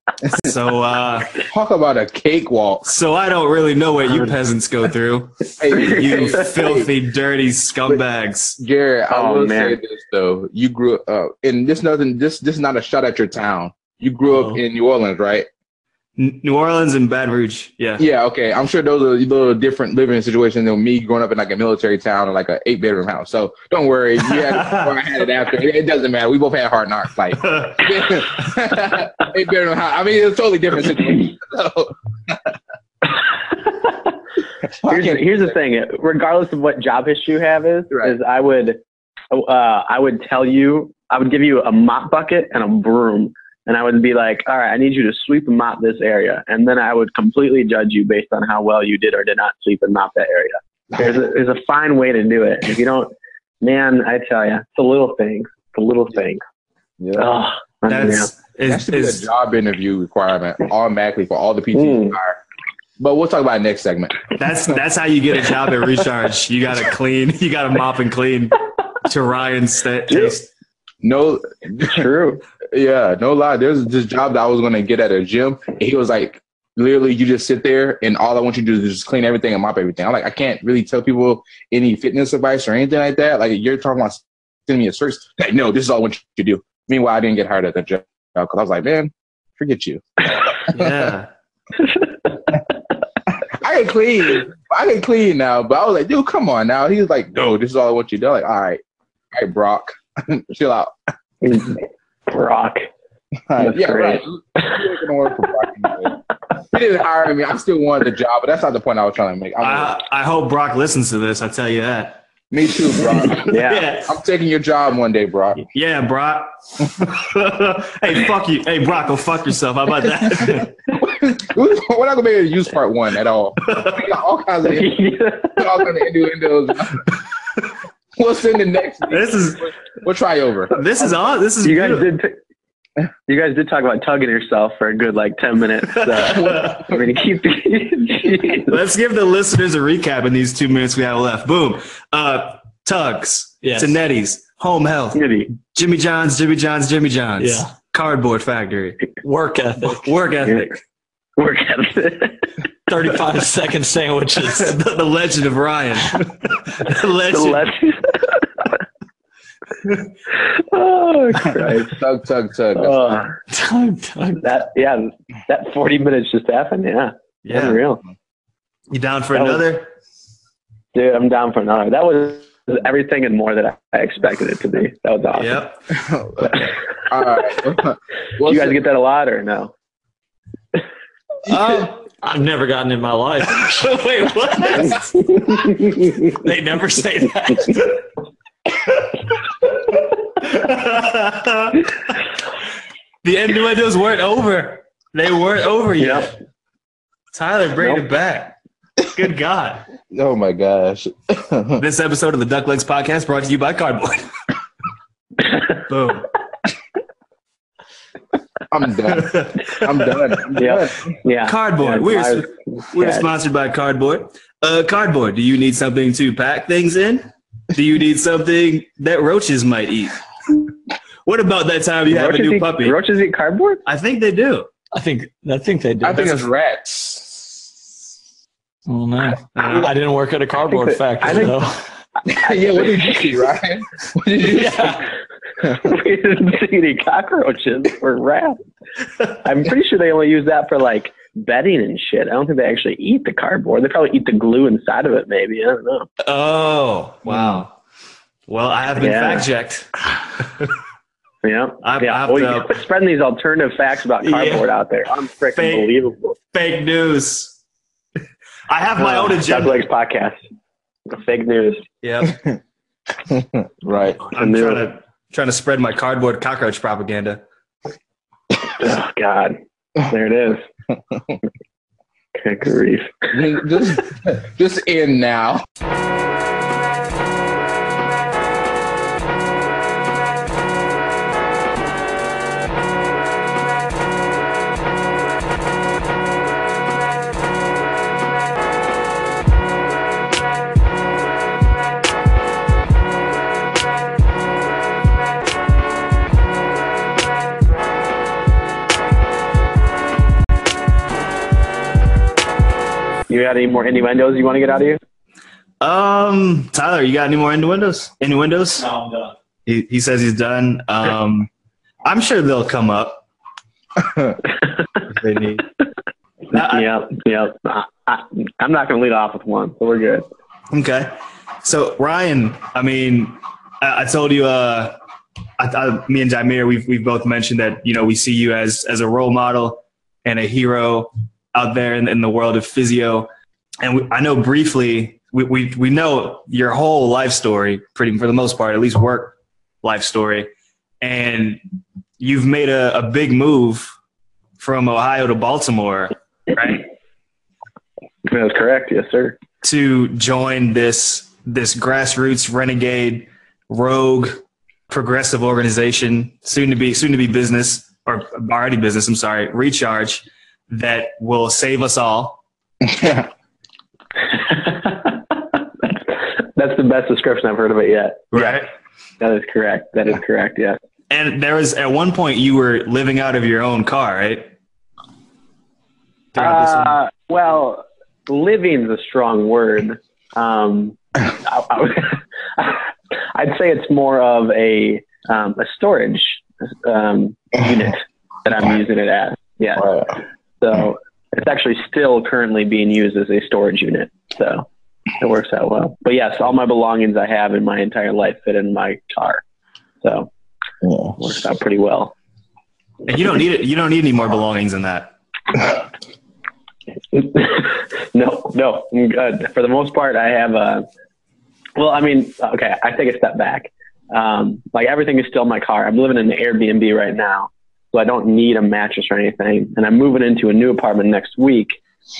So, uh, Talk about a cakewalk. so I don't really know what you peasants go through. Hey, You hey, filthy, dirty scumbags. Jared, I Oh, will man. say this though. You grew up, and this nothing. This this is not a shot at your town. You grew up Oh. in New Orleans, right? N- New Orleans and Baton Rouge. Yeah. Yeah. Okay. I'm sure those are a little different living situations than me growing up in like a military town or like an eight bedroom house. So don't worry. You had, or I had it after. It doesn't matter. We both had hard knocks. Like eight bedroom house. I mean, it's totally different situation. So, here's, here's the thing. Regardless of what job history you have is, Right. is I would, uh, I would tell you, I would give you a mop bucket and a broom, and I would be like, all right, I need you to sweep and mop this area, and then I would completely judge you based on how well you did or did not sweep and mop that area. There's a, there's a fine way to do it. If you don't, man, I tell you, it's the little things, the little things. yeah. Oh, unreal. That's That is, should be a job interview requirement automatically for all the PTs Mm. hire. But we'll talk about it next segment. that's that's how you get a job at recharge. You gotta clean. You gotta mop and clean. To Ryan's sta- taste. No, true. yeah, no lie. There's this job that I was going to get at a gym. And he was like, literally, you just sit there and all I want you to do is just clean everything and mop everything. I'm like, I can't really tell people any fitness advice or anything like that. Like, you're talking about sending me a search. Like, no, this is all I want you to do. Meanwhile, I didn't get hired at that job because I was like, man, forget you. Yeah. I can clean. I can clean now. But I was like, dude, come on now. He was like, no, this is all I want you to do. I'm like, all right, all right, Brock, chill out. Rock. That's yeah, great. right. Work for Brock anyway. He didn't hire me. I still wanted the job, but that's not the point I was trying to make. I'm I, I hope Brock listens to this. I tell you that. me too, Brock. Yeah. I'm taking your job one day, Brock. Yeah, Brock. hey, fuck you. Hey, Brock, go fuck yourself. How about that? We're not gonna be able to use part one at all. We got all kinds of all kinds of innuendos. We'll send the next. this is We'll try over. this is on. This is you guys beautiful. did. T- you guys did talk about tugging yourself for a good like ten minutes. So we're gonna keep. Let's give the listeners a recap in these two minutes we have left. Boom. Uh, Tugs, Yes. Tinetti's, Home Health, Jimmy John's, Jimmy John's, Jimmy John's, Yeah. Cardboard Factory, Work ethic. Work Ethic, Work ethic. 35 second sandwiches. the, the Legend of Ryan, the The Legend. oh Christ! Tug, tug, tug. Oh, Time, time. that yeah, that forty minutes just happened. Yeah, yeah, unreal, you down for That was- another? dude. I'm down for another. That was everything and more that I I expected it to be. That was awesome. Yep. all right. Do you guys get that a lot or no? Oh, I've never gotten in my life. wait, what? They never say that. the innuendos weren't over. They weren't over yet. Yep. Tyler, bring Nope. it back. Good God. oh my gosh. This episode of the Duck Legs Podcast brought to you by Cardboard. Boom. I'm done. I'm done. I'm Yep. done. Yeah. Cardboard. Yeah, we're I was- we're yeah. sponsored by Cardboard. Uh, Cardboard. Do you need something to pack things in? Do you need something that roaches might eat? What about that time you have a new eat, puppy? Roaches eat cardboard? I think they do. I think I think they do. I think it's rats. Oh no! I didn't work at a cardboard I think that- factory I though. yeah, what did you see, Ryan? What did you Yeah. we didn't see any cockroaches or rats. I'm pretty sure they only use that for like bedding and shit. I don't think they actually eat the cardboard. They probably eat the glue inside of it, maybe. I don't know. Oh, wow. Well, I have been Yeah. fact checked. Yeah. I've- yeah. I've, well, you uh, quit spreading these alternative facts about Yeah. cardboard out there. Unfreaking Fake. believable. Fake news. I have my own Duck agenda. Legs podcast. Fake news. Yep. right. I'm trying to trying to spread my cardboard cockroach propaganda. Oh God. There it is. Good grief. Just, just in now. You got any more innuendos you want to get out of you? Um, Tyler, you got any more innuendos? Innuendos? No, I'm done. He, he says he's done. Um, I'm sure they'll come up if they need. I- yep, yep. I, I, I'm not going to lead off with one, so we're good. Okay. So Ryan, I mean, I, I told you, uh, I, I, me and Jameer, we've we've both mentioned that you know we see you as as a role model and a hero out there in, in the world of physio, and we, I know briefly we, we we know your whole life story, pretty for the most part, at least work life story, and you've made a, a big move from Ohio to Baltimore, right? That's correct. Yes, sir. to join this this grassroots renegade rogue progressive organization soon to be soon to be business or already business i'm sorry recharge that will save us all yeah. That's the best description I've heard of it yet. right That is correct. That is correct. Yes. and there was at one point you were living out of your own car right Throughout this one? Uh, well, living's a strong word. Um, I, I, I'd say it's more of a um, a storage um, unit that I'm using it as. Yeah. Right. So it's actually still currently being used as a storage unit. So it works out well. But yes, all my belongings I have in my entire life fit in my car. So Yeah. it works out pretty well. and you don't need it you don't need any more belongings than that no, no, I'm good. For the most part, I have a. Well, I mean, okay, I take a step back. Um, like everything is still in my car. I'm living in an Airbnb right now, so I don't need a mattress or anything. And I'm moving into a new apartment next week.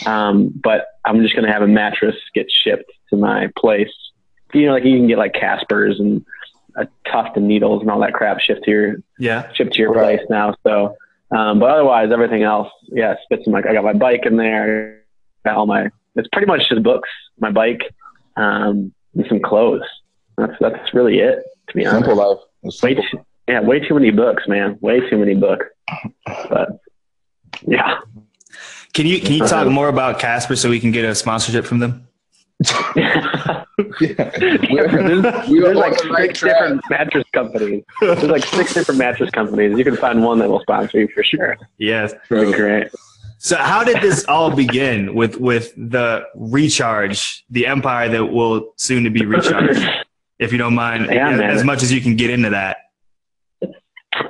Um, but I'm just gonna have a mattress get shipped to my place. You know, like you can get like Caspers and a tuft and needles and all that crap shipped to your yeah shipped to your Right. place now. So, um, but otherwise, everything else, yeah, fits in my. I got my bike in there. Got all my. It's pretty much just books, my bike, um, and some clothes. That's that's really it. To be honest, Simple life. It's way simple. too, yeah, way too many books, man. Way too many books. But yeah, can you can you uh-huh. talk more about casper so we can get a sponsorship from them Yeah. there's, We there's like on the right six track. different mattress companies. There's like six different mattress companies. You can find one that will sponsor you for sure. yes Really great. So how did this all begin with with the recharge, the empire that will soon to be recharged? If you don't mind, Yeah, as, as much as you can get into that.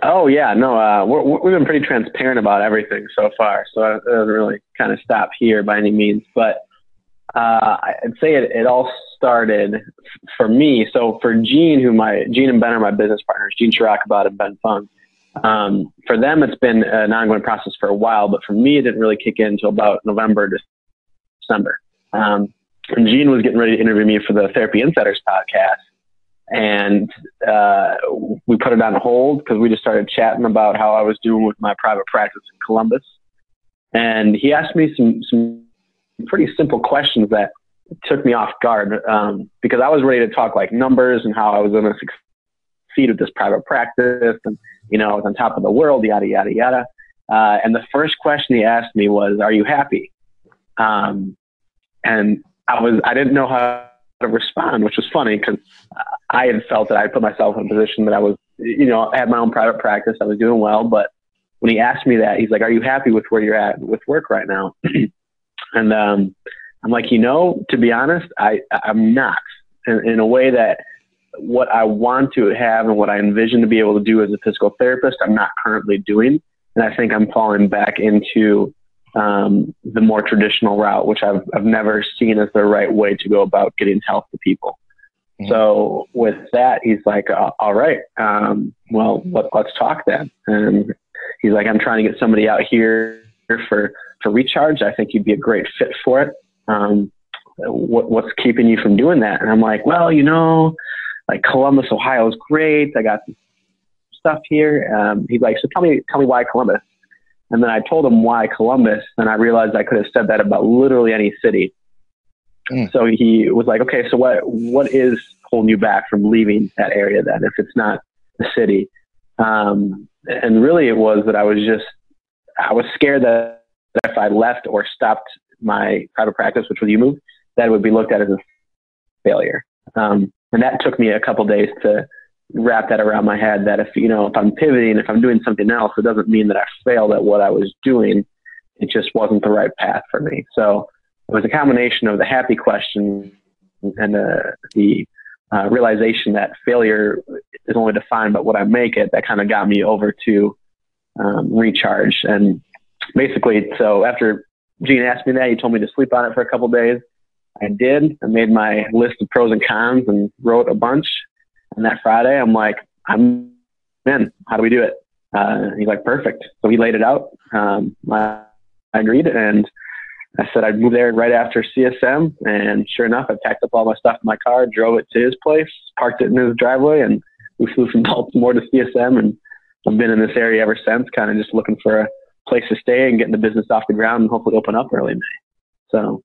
Oh yeah, no, uh, we're, we've been pretty transparent about everything so far, so it doesn't really kind of stop here by any means. But uh, I'd say it, it all started for me. So for Gene, who my Gene and Ben are my business partners, Gene Chiracabat and Ben Fung. Um, for them, it's been an ongoing process for a while, but for me, it didn't really kick in until about November, December. Um, and Gene was getting ready to interview me for the Therapy Insiders podcast and uh, we put it on hold because we just started chatting about how I was doing with my private practice in Columbus. And he asked me some some pretty simple questions that took me off guard um, because I was ready to talk like numbers and how I was going to succeed with this private practice and you know I was on top of the world, yada yada yada. Uh, and the first question he asked me was, "Are you happy?" Um, and I was I didn't know how to respond, which was funny because I had felt that I had put myself in a position that I was, you know, I had my own private practice. I was doing well, but when he asked me that, he's like, "Are you happy with where you're at with work right now?" and um, I'm like, you know, to be honest, I I'm not in, in a way that what I want to have and what I envision to be able to do as a physical therapist, I'm not currently doing, and I think I'm falling back into um, the more traditional route, which I've I've never seen as the right way to go about getting health to people. Mhm. So with that, he's like, uh, "All right, um, well, let, let's talk then." And he's like, "I'm trying to get somebody out here for for recharge. I think you'd be a great fit for it. Um, what, what's keeping you from doing that?" And I'm like, "Well, you know, like Columbus, Ohio is great. I got stuff here." Um, he's like, "So tell me, tell me why Columbus?" And then I told him why Columbus, and I realized I could have said that about literally any city. Mm. So he was like, "Okay, so what what is holding you back from leaving that area then, if it's not the city?" Um, and really, it was that I was just I was scared that if I left or stopped my private practice, which was you move, that would be looked at as a failure. Um, and that took me a couple days to wrap that around my head that if, you know, if I'm pivoting, if I'm doing something else, it doesn't mean that I failed at what I was doing. It just wasn't the right path for me. So it was a combination of the happy question and uh, the uh, realization that failure is only defined by what I make it that kind of got me over to um, recharge. And basically, so after Gene asked me that, he told me to sleep on it for a couple days. I did. I made my list of pros and cons and wrote a bunch. And that Friday, I'm like, I'm in. How do we do it? Uh, he's like, perfect. So he laid it out. Um, I agreed, and I said I'd move there right after CSM. And sure enough, I packed up all my stuff in my car, drove it to his place, parked it in his driveway, and we flew from Baltimore to CSM. And I've been in this area ever since, kind of just looking for a place to stay and getting the business off the ground and hopefully open up early May. So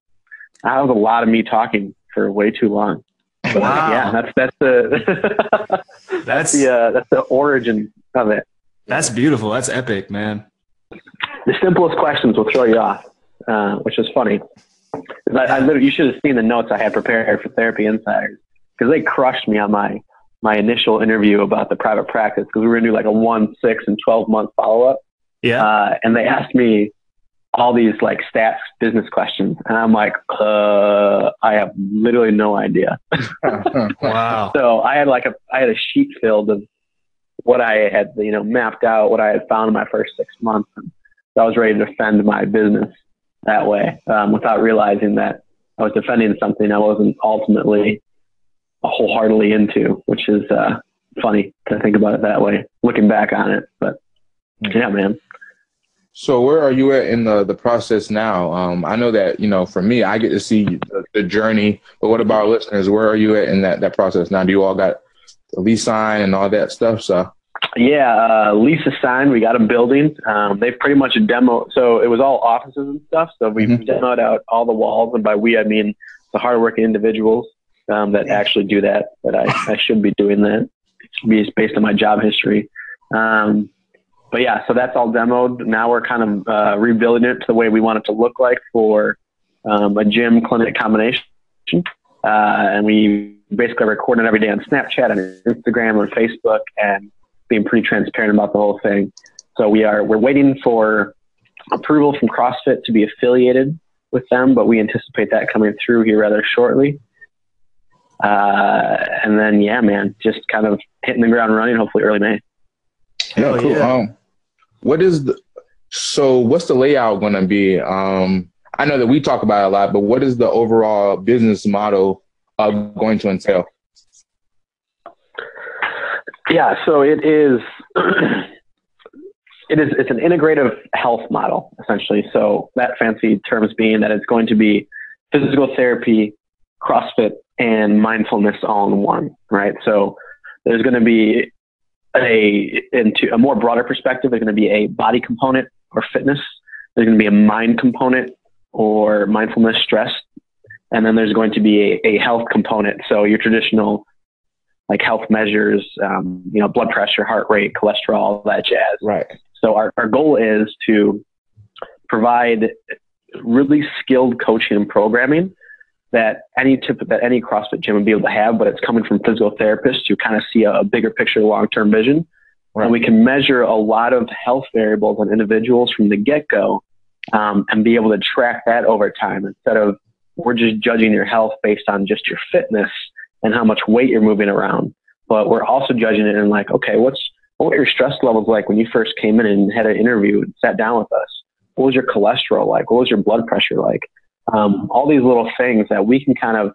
that was a lot of me talking for way too long. But Wow. yeah, that's that's the That's that's the uh, that's the origin of it. that's beautiful. That's epic, man. The simplest questions will throw you off, uh, which is funny. I, I literally, you should have seen the notes I had prepared for Therapy Insiders because they crushed me on my my initial interview about the private practice because we were gonna do like a one, six, and twelve month follow up, Yeah. uh, and they asked me all these like stats business questions, and I'm like, uh, I have literally no idea. wow. So I had like a I had a sheet filled of what I had you know mapped out, what I had found in my first six months, and so I was ready to defend my business that way um, without realizing that I was defending something I wasn't ultimately wholeheartedly into, which is uh, funny to think about it that way, looking back on it. But yeah, man. So where are you at in the, the process now? Um, I know that, you know, for me, I get to see the, the journey, but what about our listeners? Where are you at in that, that process now? Do you all got the lease sign and all that stuff? So, Yeah, uh, Lisa signed. We got a building. Um, they've pretty much demo. So it was all offices and stuff. So we Mhm. demoed out all the walls, and by we I mean the hardworking individuals um, that actually do that. That I, I should be doing that. It's based on my job history. Um, but yeah, so that's all demoed. Now we're kind of uh, rebuilding it to the way we want it to look like for um, a gym clinic combination. Uh, and we basically record it every day on Snapchat and Instagram and Facebook and being pretty transparent about the whole thing. So we are we're waiting for approval from CrossFit to be affiliated with them, but we anticipate that coming through here rather shortly. Uh, and then yeah, man, just kind of hitting the ground running. Hopefully early May. Hell yeah, cool. yeah. Um, what is the, so what's the layout going to be? Um, I know that we talk about a lot, but what is the overall business model uh, going to entail? Yeah, so it is. It is. It's an integrative health model essentially. So that fancy terms being that it's going to be physical therapy, CrossFit, and mindfulness all in one. Right. So there's going to be a into a more broader perspective. There's going to be a body component or fitness. There's going to be a mind component or mindfulness stress, and then there's going to be a, a health component. So your traditional like health measures, um, you know, blood pressure, heart rate, cholesterol, all that jazz. Right. So our, our goal is to provide really skilled coaching and programming that any tip that any CrossFit gym would be able to have, but it's coming from physical therapists who kind of see a, a bigger picture, long term vision. Right. And we can measure a lot of health variables on individuals from the get go um, and be able to track that over time instead of we're just judging your health based on just your fitness and how much weight you're moving around. But we're also judging it in like, okay, what's what were your stress levels like when you first came in and had an interview and sat down with us? What was your cholesterol like? What was your blood pressure like? Um, all these little things that we can kind of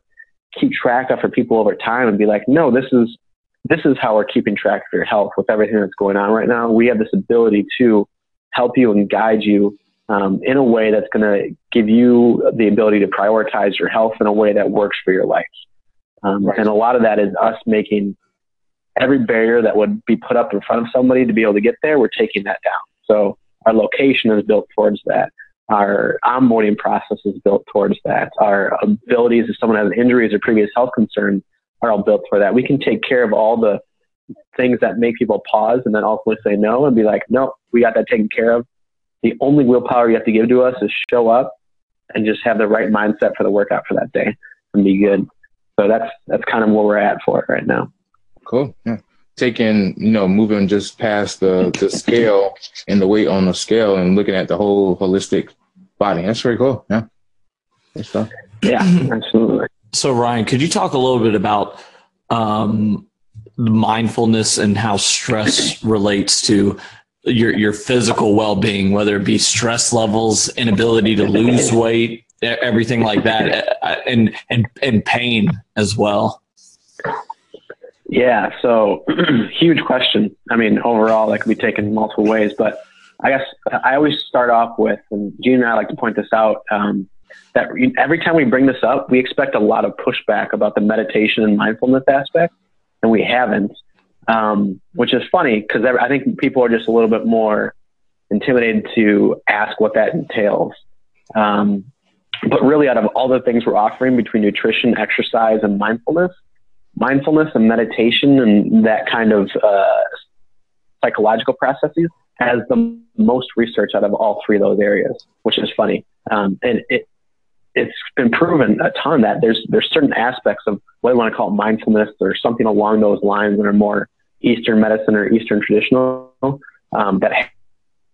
keep track of for people over time and be like, no, this is this is how we're keeping track of your health with everything that's going on right now. We have this ability to help you and guide you um, in a way that's going to give you the ability to prioritize your health in a way that works for your life. Um, Right. And a lot of that is us making every barrier that would be put up in front of somebody to be able to get there, we're taking that down. So our location is built towards that. Our onboarding process is built towards that. Our abilities, if someone has injuries or previous health concerns, are all built for that. We can take care of all the things that make people pause and then ultimately say no and be like, no, we got that taken care of. The only willpower you have to give to us is show up and just have the right mindset for the workout for that day and be good. So that's that's kind of where we're at for it right now. Cool. Yeah. Taking, you know, moving just past the the scale and the weight on the scale and looking at the whole holistic body. That's very cool. Yeah. Good stuff. Yeah, absolutely. So Ryan, could you talk a little bit about um, mindfulness and how stress relates to your your physical well being, whether it be stress levels, inability to lose weight, everything like that, uh, and and and pain as well. Yeah, so huge question. I mean, overall, that could be taken multiple ways, but I guess I always start off with, and Gene and I like to point this out, um, that every time we bring this up, we expect a lot of pushback about the meditation and mindfulness aspect, and we haven't, um, which is funny because I think people are just a little bit more intimidated to ask what that entails. Um, but really, out of all the things we're offering between nutrition, exercise, and mindfulness, mindfulness and meditation and that kind of uh, psychological processes has the most research out of all three of those areas, which is funny. Um, and it, it's been proven a ton that there's there's certain aspects of what I want to call mindfulness or something along those lines that are more Eastern medicine or Eastern traditional um, that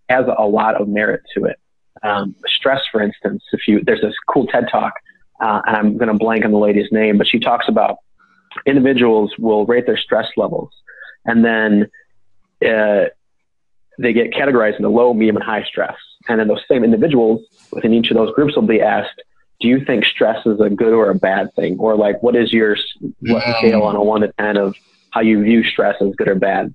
has a lot of merit to it. Um, stress, for instance, if you there's this cool TED talk, uh, and I'm going to blank on the lady's name, but she talks about individuals will rate their stress levels, and then uh, they get categorized into low, medium, and high stress. And then those same individuals within each of those groups will be asked, "Do you think stress is a good or a bad thing?" Or like, "What is your what scale on a one to ten of how you view stress as good or bad?"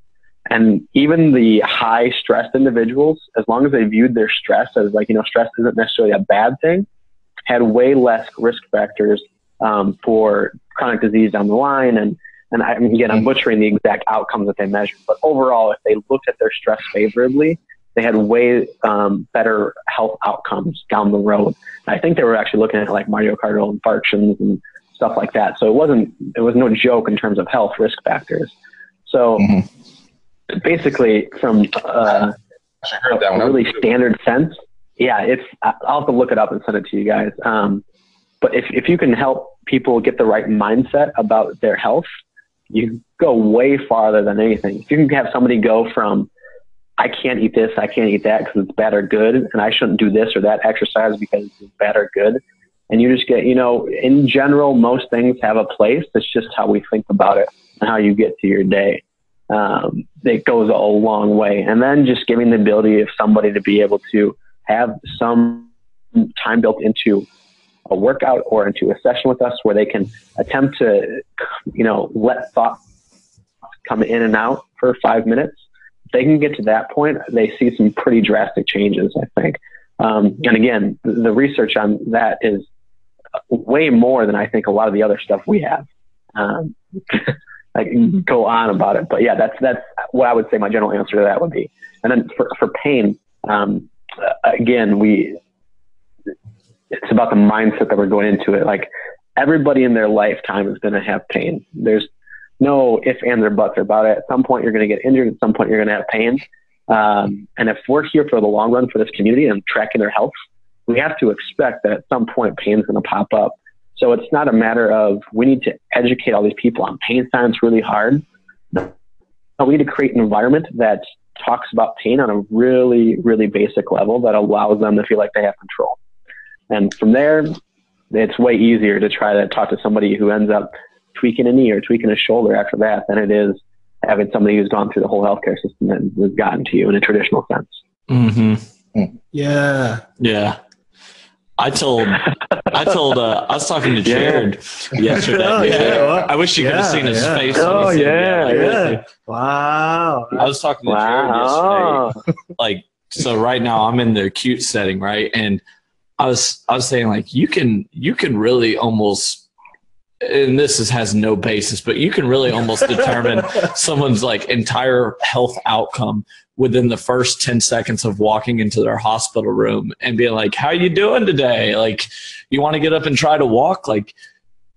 And even the high stressed individuals, as long as they viewed their stress as like, you know, stress isn't necessarily a bad thing, had way less risk factors um, for chronic disease down the line. And, and I, again, I'm butchering the exact outcomes that they measured. But overall, if they looked at their stress favorably, they had way um, better health outcomes down the road. And I think they were actually looking at like myocardial infarctions and stuff like that. So it wasn't, it was no joke in terms of health risk factors. So, mm-hmm basically from uh, a really standard sense. Yeah, it's. I'll have to look it up and send it to you guys. Um, but if if you can help people get the right mindset about their health, you go way farther than anything. If you can have somebody go from I can't eat this, I can't eat that because it's bad or good, and I shouldn't do this or that exercise because it's bad or good. And you just get, you know, in general, most things have a place. It's just how we think about it and how you get to your day um, it goes a long way. And then just giving the ability of somebody to be able to have some time built into a workout or into a session with us where they can attempt to, you know, let thoughts come in and out for five minutes. If they can get to that point, they see some pretty drastic changes, I think. Um, and again, the research on that is way more than I think a lot of the other stuff we have. Um, I can go on about it, but yeah, that's that's what I would say. My general answer to that would be. And then for for pain, um, again, we it's about the mindset that we're going into it. Like everybody in their lifetime is going to have pain. There's no if ands, or buts about it. At some point, you're going to get injured. At some point, you're going to have pain. Um, and if we're here for the long run for this community and tracking their health, we have to expect that at some point pain is going to pop up. So it's not a matter of we need to educate all these people on pain science really hard. But we need to create an environment that talks about pain on a really, really basic level that allows them to feel like they have control. And from there, it's way easier to try to talk to somebody who ends up tweaking a knee or tweaking a shoulder after that than it is having somebody who's gone through the whole healthcare system and has gotten to you in a traditional sense. Mm-hmm. Yeah. Yeah. I told, I told, uh, I was talking to Jared yeah. yesterday. Oh, yeah. I wish you yeah, could have seen his yeah. face. Oh, yeah, yeah. Wow. I was talking to wow. Jared yesterday. Like, so right now I'm in the acute setting, right? And I was, I was saying like, you can, you can really almost, and this is, has no basis, but you can really almost determine someone's like entire health outcome within the first 10 seconds of walking into their hospital room and being like how are you doing today? Like you want to get up and try to walk? Like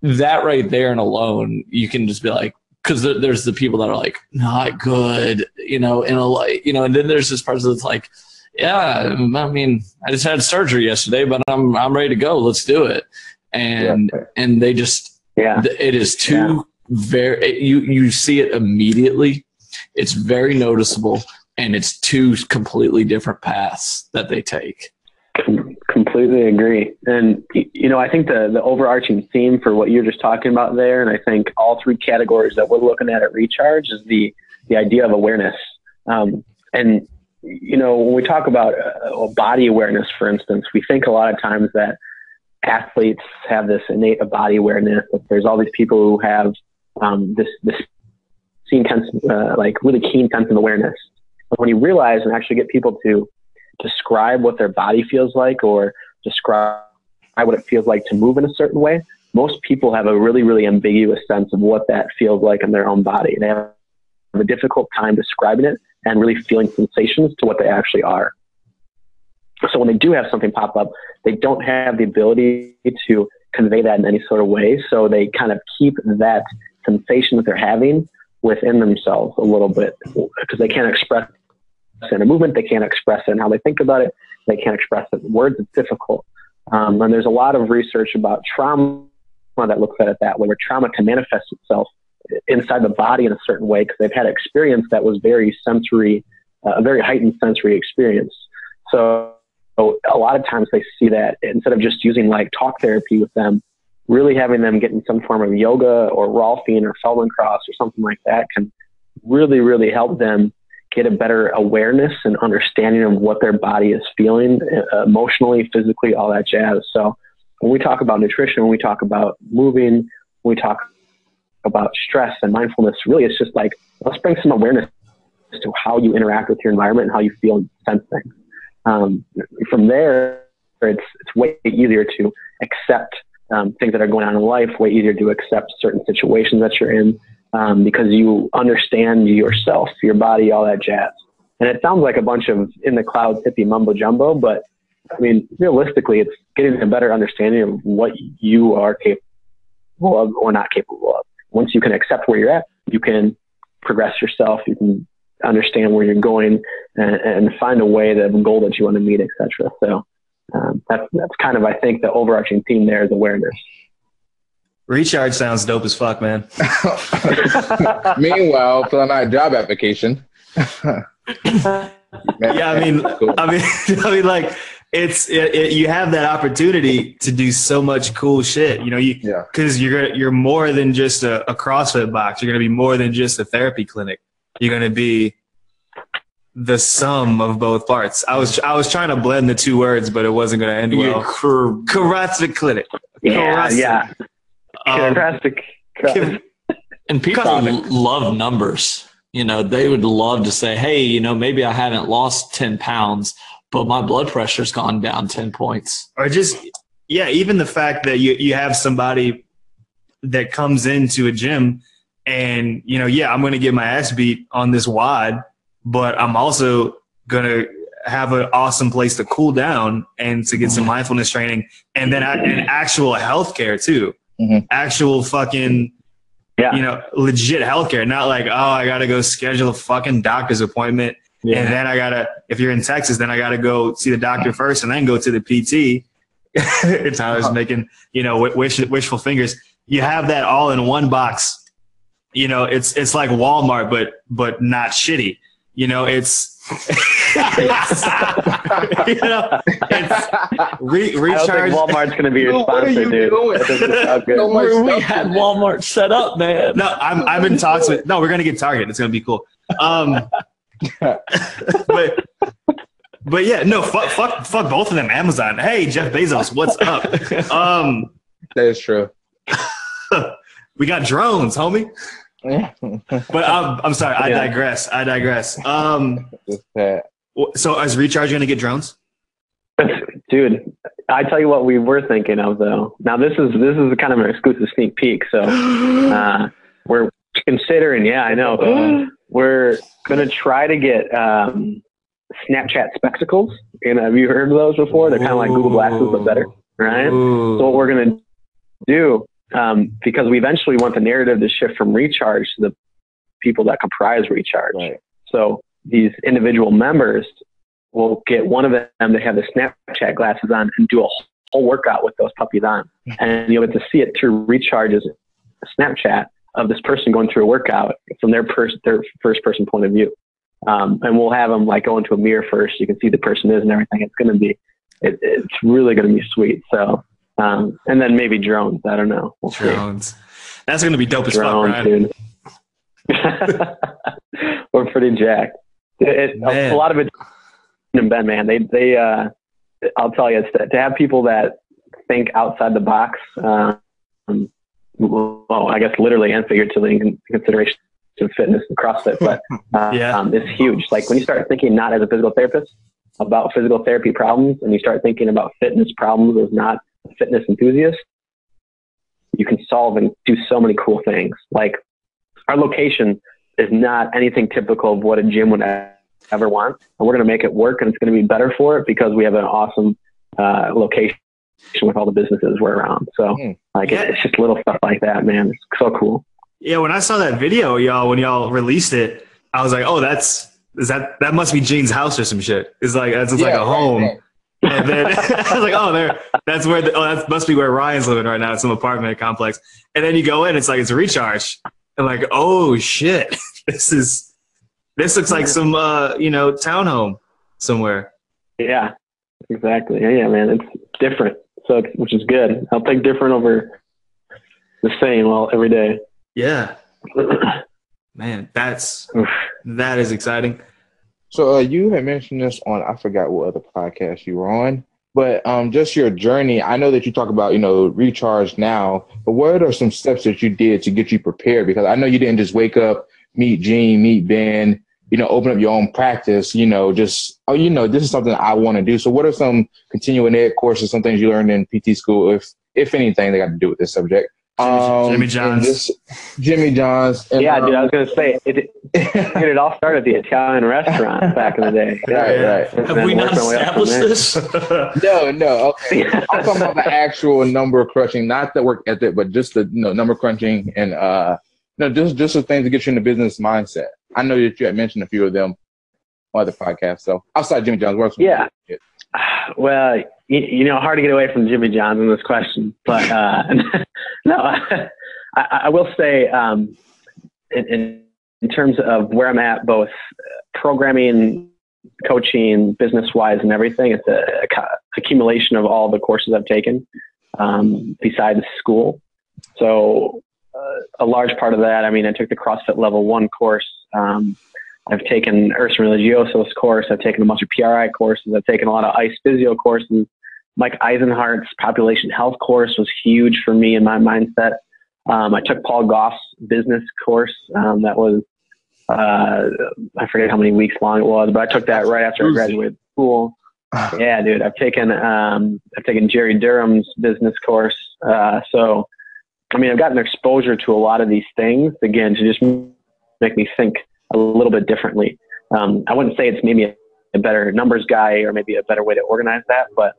that right there and alone you can just be like because there's the people that are like not good you know and a you know and then there's this person that's like yeah, I mean, I just had surgery yesterday, but I'm I'm ready to go. Let's do it. And Yeah. and they just Yeah. it is too very you you see it immediately. It's very noticeable, and it's two completely different paths that they take. Com- completely agree. And you know, I think the the overarching theme for what you're just talking about there, and I think all three categories that we're looking at at Recharge is the the idea of awareness. Um, and you know, when we talk about uh, body awareness, for instance, we think a lot of times that athletes have this innate body awareness. That there's all these people who have um, this this keen sense, uh, like really keen sense of awareness. But when you realize and actually get people to describe what their body feels like or describe what it feels like to move in a certain way, most people have a really, really ambiguous sense of what that feels like in their own body. They have a difficult time describing it and really feeling sensations to what they actually are. So when they do have something pop up, they don't have the ability to convey that in any sort of way. So they kind of keep that sensation that they're having within themselves a little bit because they can't express it in a movement. They can't express it in how they think about it. They can't express it in words. It's difficult. Um, and there's a lot of research about trauma that looks at it that way, where trauma can manifest itself inside the body in a certain way because they've had experience that was very sensory, uh, a very heightened sensory experience. So, a lot of times they see that instead of just using like talk therapy with them, really having them get in some form of yoga or Rolfing or Feldenkrais or something like that can really, really help them get a better awareness and understanding of what their body is feeling uh, emotionally, physically, all that jazz. So when we talk about nutrition, when we talk about moving, when we talk about stress and mindfulness, really it's just like, let's bring some awareness to how you interact with your environment and how you feel and sense things. Um, from there, it's, it's way easier to accept um, things that are going on in life, way easier to accept certain situations that you're in um, because you understand yourself, your body, all that jazz. And it sounds like a bunch of in the clouds hippie mumbo jumbo, but I mean, realistically, it's getting a better understanding of what you are capable of or not capable of. Once you can accept where you're at, you can progress yourself. You can understand where you're going and, and find a way, to the goal that you want to meet, etc. So um, that's that's kind of I think the overarching theme there is awareness. Recharge sounds dope as fuck, man. Meanwhile, filling out a job application. Yeah, I mean, Cool. I mean, I mean, like it's it, it, you have that opportunity to do so much cool shit. You know, you Yeah. because you're gonna- you're more than just a, a CrossFit box. You're gonna be more than just a therapy clinic. You're gonna be the sum of both parts. I was I was trying to blend the two words, but it wasn't gonna end You're well. cor- CrossFit clinic. Yeah, CrossFit. yeah. Um, Fantastic. And people Common. love numbers. You know, they would love to say, hey, you know, maybe I haven't lost 10 pounds, but my blood pressure's gone down 10 points. or just yeah even the fact that you, you have somebody that comes into a gym and you know yeah i'm going to get my ass beat on this WOD but i'm also going to have an awesome place to cool down and to get some mindfulness training and then a- and actual healthcare too Mhm. actual fucking Yeah. you know legit healthcare not like oh i gotta go schedule a fucking doctor's appointment and then I gotta, if you're in Texas, then I gotta go see the doctor first and then go to the PT. it's how I was making, you know, wish, wishful fingers. You have that all in one box. You know, it's it's like Walmart, but but not shitty. You know, it's, it's- you know, it's re- I don't think Walmart's going to be your What are sponsor, you dude. doing? That doesn't sound good. So much Where we stuff had. Walmart set up, man. No, I'm I'm in talks with. No, we're gonna get Target. It's gonna be cool. Um, but but yeah, no, fuck fuck fuck both of them. Amazon. Hey, Jeff Bezos, what's up? Um, That is true. we got drones, homie. But I'm I'm sorry. I Yeah. digress. I digress. Um, Just that. wh- so is Recharge gonna get drones? Dude, I tell you what we were thinking of though. Now this is this is kind of an exclusive sneak peek. So uh, we're considering. Yeah, I know. we're gonna try to get um, Snapchat spectacles. And have you heard of those before? They're kind of like Google Glasses but better, right? So what we're gonna do, um, because we eventually want the narrative to shift from recharge to the people that comprise recharge. Right. So these individual members we'll get one of them to have the Snapchat glasses on and do a whole workout with those puppies on. And you'll get to see it through recharges Snapchat of this person going through a workout from their, pers- their first person point of view. Um, and we'll have them like go into a mirror first. You can see the person is and everything. It's going to be, it, it's really going to be sweet. So, um, and then maybe drones. I don't know. We'll see. Drones. That's gonna be dope as fuck, Drones, Ryan. dude. We're pretty jacked. It, a, lot of it in Ben, man. They, they, uh, I'll tell you, it's to, to have people that think outside the box. Um, well, I guess literally and figuratively in consideration of fitness and CrossFit, but uh, Yeah. um, it's huge. Like when you start thinking not as a physical therapist about physical therapy problems, and you start thinking about fitness problems as not a fitness enthusiast, you can solve and do so many cool things. Like our location is not anything typical of what a gym would ever want, and we're going to make it work, and it's going to be better for it because we have an awesome uh, location with all the businesses we're around. So, Hmm. like, Yeah. it's just little stuff like that, man. It's so cool. Yeah, when I saw that video, y'all, when y'all released it, I was like, oh, that's is that that must be Gene's house or some shit. It's like that's just like a home. right. And then I was like, oh, there, that's where the, oh, that must be where Ryan's living right now, It's some apartment complex. And then you go in, it's like it's a recharge. And like, oh shit, this is this looks like some uh, you know, townhome somewhere. Yeah, exactly. Yeah, yeah, man. It's different. So, which is good. I'll take different over the same all every day. Yeah. Man, that's that is exciting. So uh, you had mentioned this on I forgot what other podcast you were on, but um, just your journey. I know that you talk about you know recharge now, but what are some steps that you did to get you prepared? Because I know you didn't just wake up, meet Gene, meet Ben, you know, open up your own practice. You know, just oh, you know, this is something I want to do. So what are some continuing ed courses, some things you learned in PT school, if if anything, they got to do with this subject? Um, Jimmy and John's. just- Jimmy John's. And, yeah, dude. I um, was gonna say it. Dude, it all started at the Italian restaurant back in the day. Yeah, Right, right. Have we not worked my way up established this? No, no. Okay. I'm talking about the actual number crunching, not the work ethic, but just the you know, number crunching and uh, no, just just the things to get you in the business mindset. I know that you had mentioned a few of them on other podcasts. So outside Jimmy John's, some Yeah. Well, you, you know, hard to get away from Jimmy John's in this question, but uh, no, I, I will say, um, in, in, terms of where I'm at, both programming, coaching, business wise, and everything, it's a, a accumulation of all the courses I've taken um, besides school. So, a large part of that, I mean, I took the CrossFit Level One course. Um, I've taken Erson Religioso's course. I've taken a bunch of PRI courses. I've taken a lot of ICE physio courses. Mike Eisenhart's population health course was huge for me in my mindset. Um, I took Paul Gough's business course. Um, that was, uh, I forget how many weeks long it was, but I took that right after I graduated school. Yeah, dude. I've taken, um, I've taken Jerry Durham's business course. Uh, so, I mean, I've gotten exposure to a lot of these things again to just make me think a little bit differently. Um, I wouldn't say it's maybe a, a better numbers guy or maybe a better way to organize that, but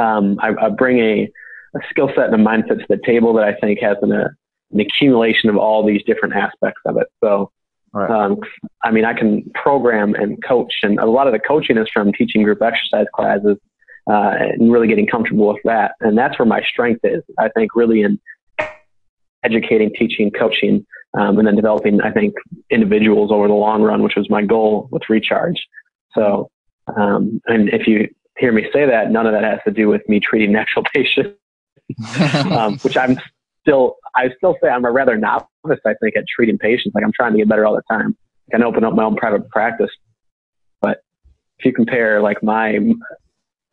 um, I, I bring a, a skill set and a mindset to the table that I think has an, a, an accumulation of all these different aspects of it. So, Right. um, I mean, I can program and coach, and a lot of the coaching is from teaching group exercise classes uh, and really getting comfortable with that. And that's where my strength is. I think really in educating, teaching, coaching, um, and then developing, I think, individuals over the long run, which was my goal with Recharge. So, um, and if you hear me say that, none of that has to do with me treating natural patients, um, which I'm still, I still say I'm a rather novice, I think, at treating patients. Like I'm trying to get better all the time. I can open up my own private practice. But if you compare like my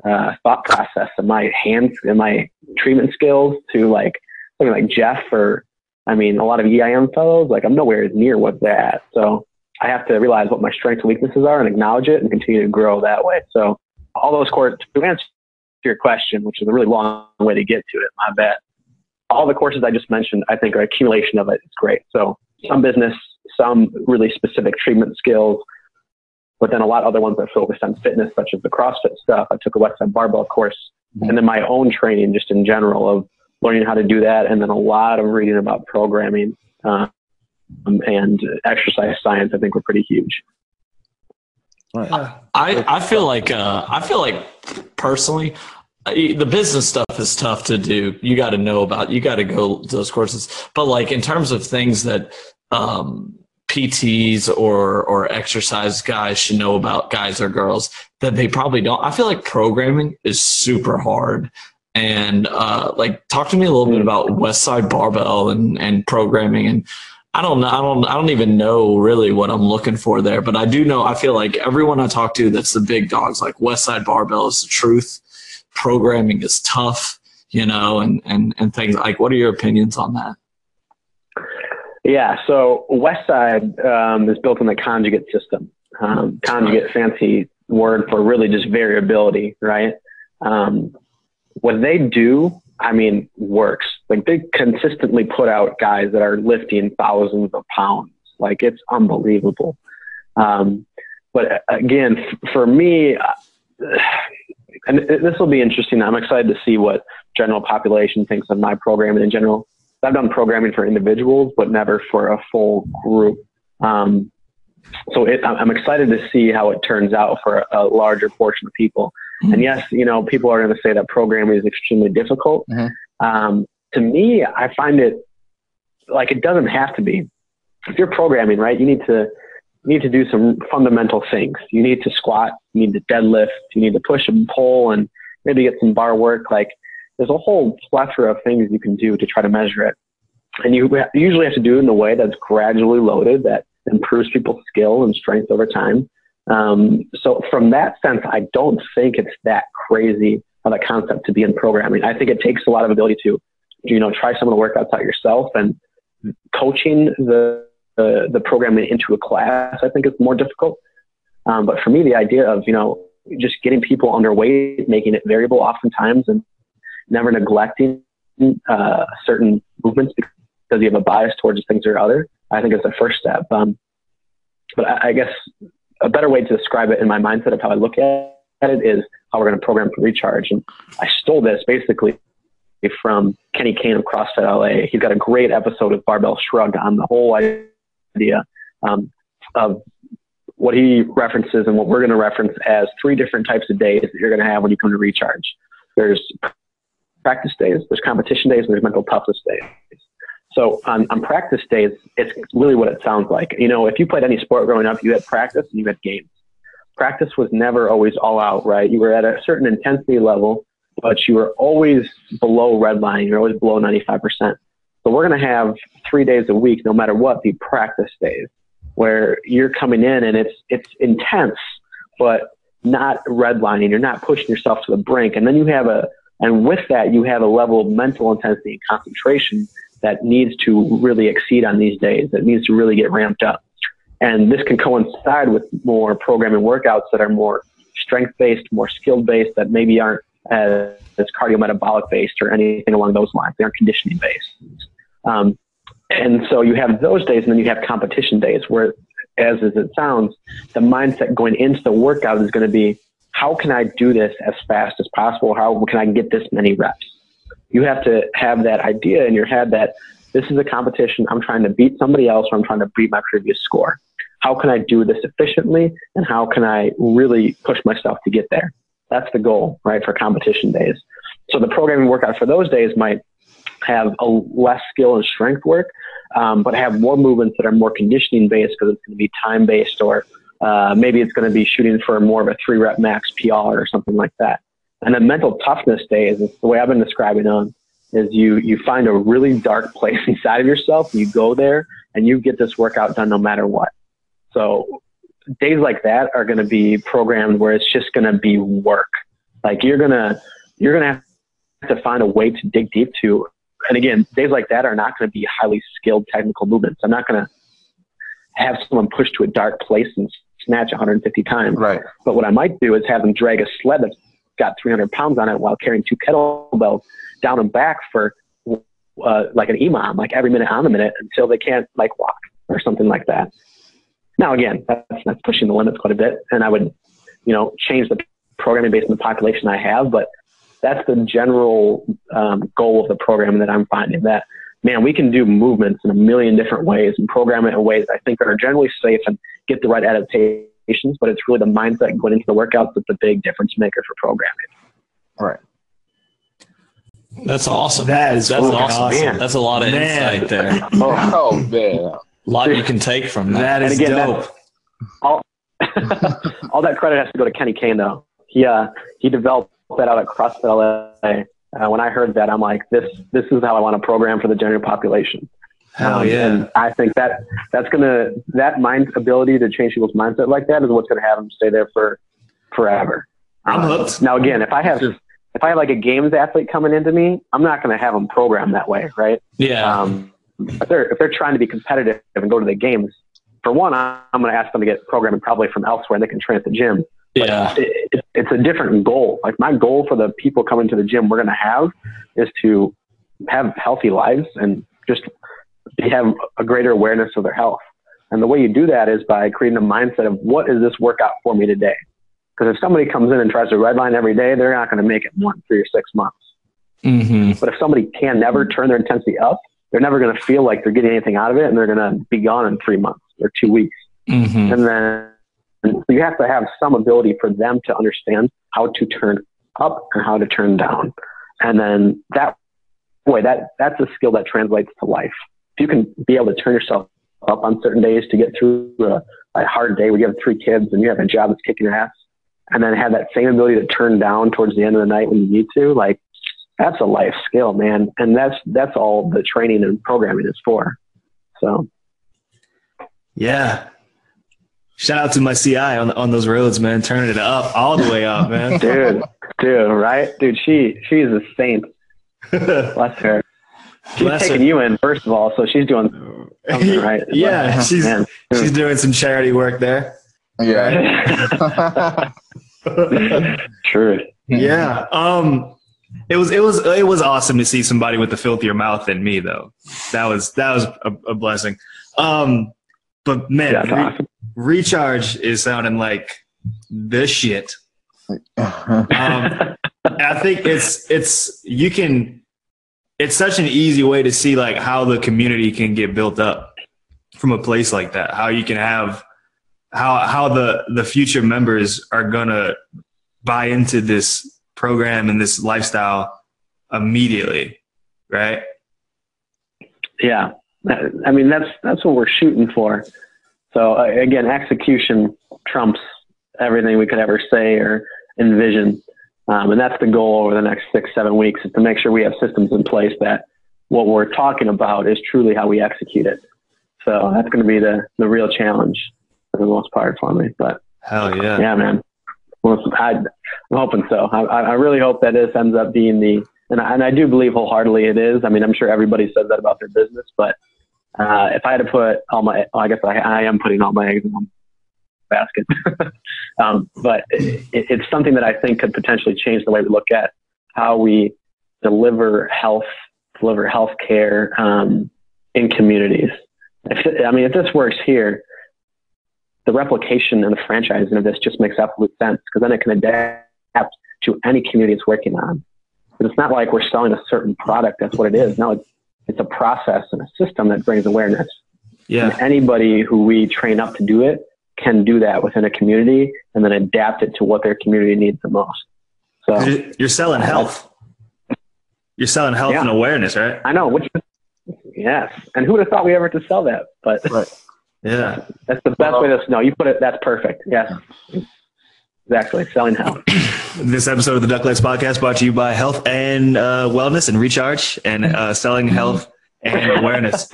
uh, thought process and my hands and my treatment skills to like something like Jeff or I mean a lot of EIM fellows, like I'm nowhere near what they're at. So I have to realize what my strengths and weaknesses are and acknowledge it and continue to grow that way. So all those courses to answer your question, which is a really long way to get to it, my bet, All the courses I just mentioned, I think are accumulation of it. It's great. So some business, some really specific treatment skills, but then a lot of other ones that focused on fitness, such as the CrossFit stuff. I took a Westside Barbell course, mm-hmm. and then my own training, just in general, of learning how to do that, and then a lot of reading about programming um, and exercise science. I think were pretty huge. I, I feel like uh, I feel like personally I- the business stuff is tough to do. You got to know about. You got to go to those courses. But like in terms of things that um, PTs or or exercise guys should know about guys or girls that they probably don't. I feel like programming is super hard. And uh, like, talk to me a little bit about Westside Barbell and and programming and I don't know. I don't. I don't even know really what I'm looking for there. But I do know. I feel like everyone I talk to that's the big dogs, like Westside Barbell, is the truth. Programming is tough, you know, and and and things like. What are your opinions on that? Yeah, so Westside um, is built on the conjugate system. Um, conjugate, fancy word for really just variability, right? Um, what they do, I mean, works. Like they consistently put out guys that are lifting thousands of pounds. Like it's unbelievable. Um, but uh, again, for me, uh, and this will be interesting. I'm excited to see what general population thinks of my programming in general. I've done programming for individuals, but never for a full group. Um, so it, I'm excited to see how it turns out for a larger portion of people. And yes, you know, people are going to say that programming is extremely difficult. Mhm. Um, to me, I find it like it doesn't have to be. If you're programming, right, you need to you need to do some fundamental things. You need to squat, you need to deadlift, you need to push and pull, and maybe get some bar work. Like there's a whole plethora of things you can do to try to measure it. And you usually have to do it in a way that's gradually loaded, that improves people's skill and strength over time. Um, so from that sense, I don't think it's that crazy of a concept to be in programming. I think it takes a lot of ability to, you know, try some of the workouts out yourself and coaching the, the, the programming into a class, I think is more difficult. Um, but for me, the idea of, you know, just getting people underweight, making it variable oftentimes and never neglecting uh, certain movements because you have a bias towards things or other, I think is the first step. Um, but I, I guess a better way to describe it in my mindset of how I look at it is how we're going to program for recharge. And I stole this basically from Kenny Kane of CrossFit LA. He's got a great episode of Barbell Shrugged on the whole idea um, of what he references and what we're going to reference as three different types of days that you're going to have when you come to recharge. There's practice days, there's competition days, and there's mental toughness days. So on, on practice days, it's really what it sounds like. You know, if you played any sport growing up, you had practice and you had games. Practice was never always all out, right? You were at a certain intensity level, but you were always below red line. You're always below 95%. So we're going to have three days a week, no matter what, be practice days where you're coming in and it's, it's intense, but not redlining. You're not pushing yourself to the brink. And then you have a, and with that, you have a level of mental intensity and concentration that needs to really exceed on these days, that needs to really get ramped up. And this can coincide with more programming workouts that are more strength based, more skill based, that maybe aren't as, as cardiometabolic based or anything along those lines. They aren't conditioning based. Um, and so you have those days, and then you have competition days where, as, as it sounds, the mindset going into the workout is going to be, how can I do this as fast as possible? How can I get this many reps? You have to have that idea in your head that this is a competition. I'm trying to beat somebody else or I'm trying to beat my previous score. How can I do this efficiently? And how can I really push myself to get there? That's the goal, right, for competition days. So the programming workout for those days might have a less skill and strength work, um, but have more movements that are more conditioning based because it's going to be time based or uh, maybe it's going to be shooting for more of a three rep max PR or something like that. And then mental toughness day is the way I've been describing them, is you you find a really dark place inside of yourself. You go there and you get this workout done no matter what. So days like that are going to be programmed where it's just going to be work. Like you're gonna you're gonna have to find a way to dig deep to. And again, days like that are not going to be highly skilled technical movements. I'm not going to have someone push to a dark place and snatch 150 times. Right. But what I might do is have them drag a sled that's got 300 pounds on it while carrying two kettlebells down and back for uh, like an EMOM, like every minute on the minute until they can't like walk or something like that. Now, again, that's, that's pushing the limits quite a bit, and I would, you know, change the programming based on the population I have, but that's the general um, goal of the program that I'm finding that man, we can do movements in a million different ways and program it in ways I think are generally safe and get the right adaptation limitations, but it's really the mindset going into the workouts that's the big difference maker for programming. All right. That's awesome. That is that's awesome. awesome. That's a lot of Man. insight there. Oh, Oh man. A lot you can take from that. That is And again, dope. all, all that credit has to go to Kenny Kane though. He uh, he developed that out at CrossFit LA. Uh, when I heard that, I'm like, this this is how I want to program for the general population. Hell Um, yeah. And I think that that's gonna that mind ability to change people's mindset like that is what's gonna have them stay there for forever. I'm Um, hooked. Now again, if I have if I have like a games athlete coming into me, I'm not gonna have them programmed that way, right? Yeah. Um, if they're if they're trying to be competitive and go to the games, for one, I'm going to ask them to get programming probably from elsewhere, and they can train at the gym. yeah. It, it, it's a different goal. Like my goal for the people coming to the gym, we're going to have is to have healthy lives and just have a greater awareness of their health. And the way you do that is by creating a mindset of what is this workout for me today? Because if somebody comes in and tries to redline every day, they're not going to make it one, three, or six months. Mm-hmm. But if somebody can never turn their intensity up, they're never going to feel like they're getting anything out of it, and they're going to be gone in three months or two weeks. Mm-hmm. And then you have to have some ability for them to understand how to turn up and how to turn down. And then that boy, that that's a skill that translates to life. If you can be able to turn yourself up on certain days to get through a, a hard day where you have three kids and you have a job that's kicking your ass, and then have that same ability to turn down towards the end of the night when you need to, like that's a life skill, man. And that's that's all the training and programming is for. So Yeah. Shout out to my CI on on those roads, man. Turning it up all the way up, man. dude, dude, right? Dude, she she's a saint. Bless her. She's Bless taking her. you in, first of all, so she's doing something right. yeah, she's Man. she's doing some charity work there. Yeah. True. Yeah. Um it was it was it was awesome to see somebody with a filthier mouth than me though. That was that was a, a blessing. Um but man, Yeah, re- awesome. recharge is sounding like this shit. Um I think it's it's you can it's such an easy way to see like how the community can get built up from a place like that. How you can have how how the the future members are gonna buy into this program and this lifestyle immediately, right? Yeah. I mean, that's that's what we're shooting for. So uh, again, execution trumps everything we could ever say or envision, um, and that's the goal over the next six, seven weeks is to make sure we have systems in place that what we're talking about is truly how we execute it. So that's going to be the the real challenge for the most part for me. But Hell yeah. yeah, man. Well, I, I'm hoping so. I, I really hope that this ends up being the, and I, and I do believe wholeheartedly it is. I mean, I'm sure everybody says that about their business, but uh, if I had to put all my, well, I guess I, I am putting all my eggs in basket. um, but it, it's something that I think could potentially change the way we look at how we deliver health, deliver health care um, in communities. If, I mean, if this works here, the replication and the franchising of this just makes absolute sense because then it can adapt to any community it's working on. But it's not like we're selling a certain product. That's what it is. No, it's, it's a process and a system that brings awareness. Yeah. And anybody who we train up to do it can do that within a community and then adapt it to what their community needs the most. So You're- selling health. You're selling health Yeah. and awareness, right? I know, which yes. And who would have thought we ever had to sell that? But Yeah. that's the best way to no, you put it that's perfect. Yes. Exactly. Selling health. This episode of the Duck Legs Podcast brought to you by Health and uh, Wellness and Recharge and uh, selling health and awareness.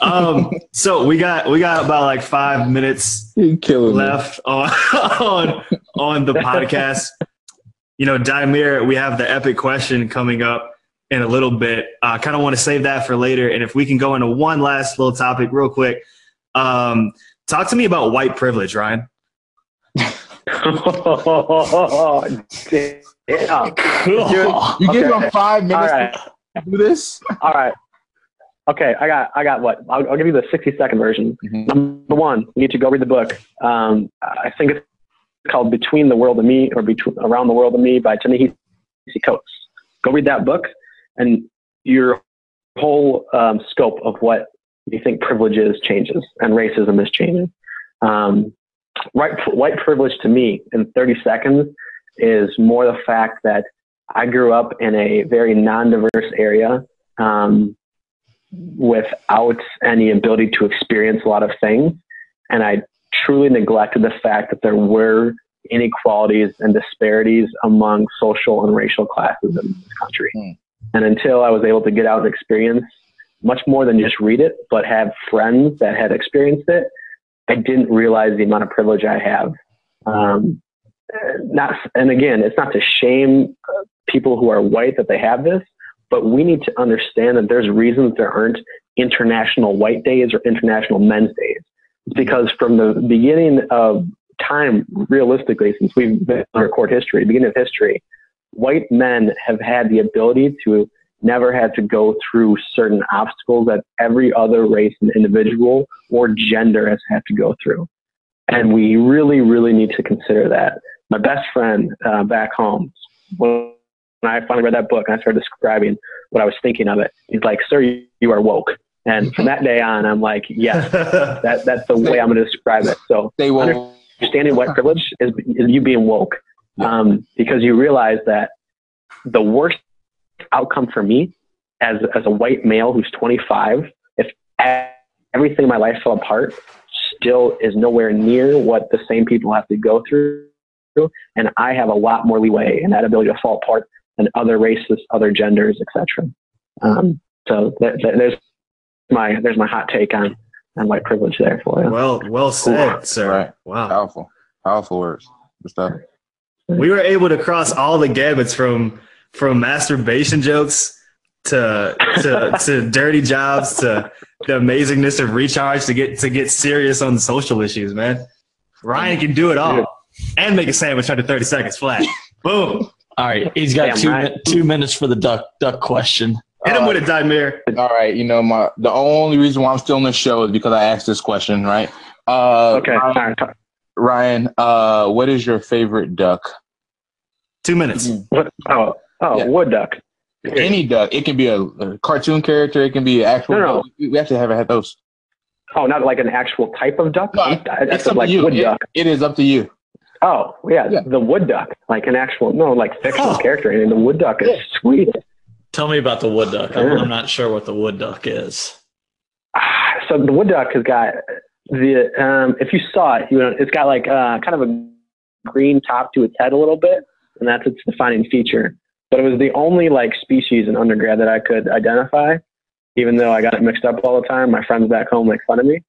Um, so we got we got about like five minutes You me. left on on on the podcast. You know, Daimir, we have the epic question coming up in a little bit. I uh, kind of want to save that for later. And if we can go into one last little topic real quick, um, talk to me about white privilege, Ryan. oh, damn. You give Okay. him five minutes right. to do this. All right. Okay, I got I got what? I'll, I'll give you the 60 second version. Mhm. Number one, you need to go read the book. Um, I think it's called Between the World and Me or Between Around the World and Me by Ta-Nehisi Coates. Go read that book, and your whole um, scope of what you think privilege is changes and racism is changing. Um, white white privilege to me in 30 seconds is more the fact that I grew up in a very non-diverse area um, without any ability to experience a lot of things, and I truly neglected the fact that there were inequalities and disparities among social and racial classes in this country. Hmm. And until I was able to get out and experience much more than just read it, but have friends that had experienced it, I didn't realize the amount of privilege I have. Um, not, and again, it's not to shame people who are white that they have this, but we need to understand that there's reasons there aren't international white days or international men's days. It's because from the beginning of time, realistically, since we've been in record history, beginning of history, white men have had the ability to never had to go through certain obstacles that every other race and individual or gender has had to go through. And we really, really need to consider that. My best friend uh, back home, when I finally read that book and I started describing what I was thinking of it, he's like, Sir, you, you are woke. And from that day on, I'm like, yes, that, that's the way I'm going to describe it. So They will. understanding white privilege is, is you being woke um, because you realize that the worst outcome for me as, as a white male who's 25, if everything in my life fell apart, still is nowhere near what the same people have to go through. And I have a lot more leeway in that ability to fall apart than other races, other genders, etc. Um, so th- th- there's my there's my hot take on on white privilege there for you. well, well said, sir. Right. Wow. Powerful. Powerful words. Good stuff. We were able to cross all the gamuts from from masturbation jokes to to to dirty jobs to the amazingness of recharge to get to get serious on the social issues, man. Ryan can do it all and make a sandwich under 30 seconds flat. Boom. All right, he's got Damn two right. mi- two minutes for the duck duck question. Hit him with a Dimir. All right, you know my the only reason why I'm still on the show is because I asked this question, right? Uh, Okay, Ryan. Ryan, uh, what is your favorite duck? Two minutes. What? Oh, oh, Yeah. wood duck. Any duck. It can be a, a cartoon character. It can be an actual. No, no. duck. We actually haven't had those. Oh, not like an actual type of duck. No, I, I It's up like to you. It- duck. it is up to you. Oh, yeah, Yeah. the wood duck, like an actual no, like fictional Oh. character. I mean, the wood duck is Yeah. sweet. Tell me about the wood duck. I'm, Yeah. I'm not sure what the wood duck is. Ah, So the wood duck has got the um, if you saw it, you know, it's got like uh, kind of a green top to its head a little bit, and that's its defining feature. But it was the only like species in undergrad that I could identify, even though I got it mixed up all the time. My friends back home make fun of me.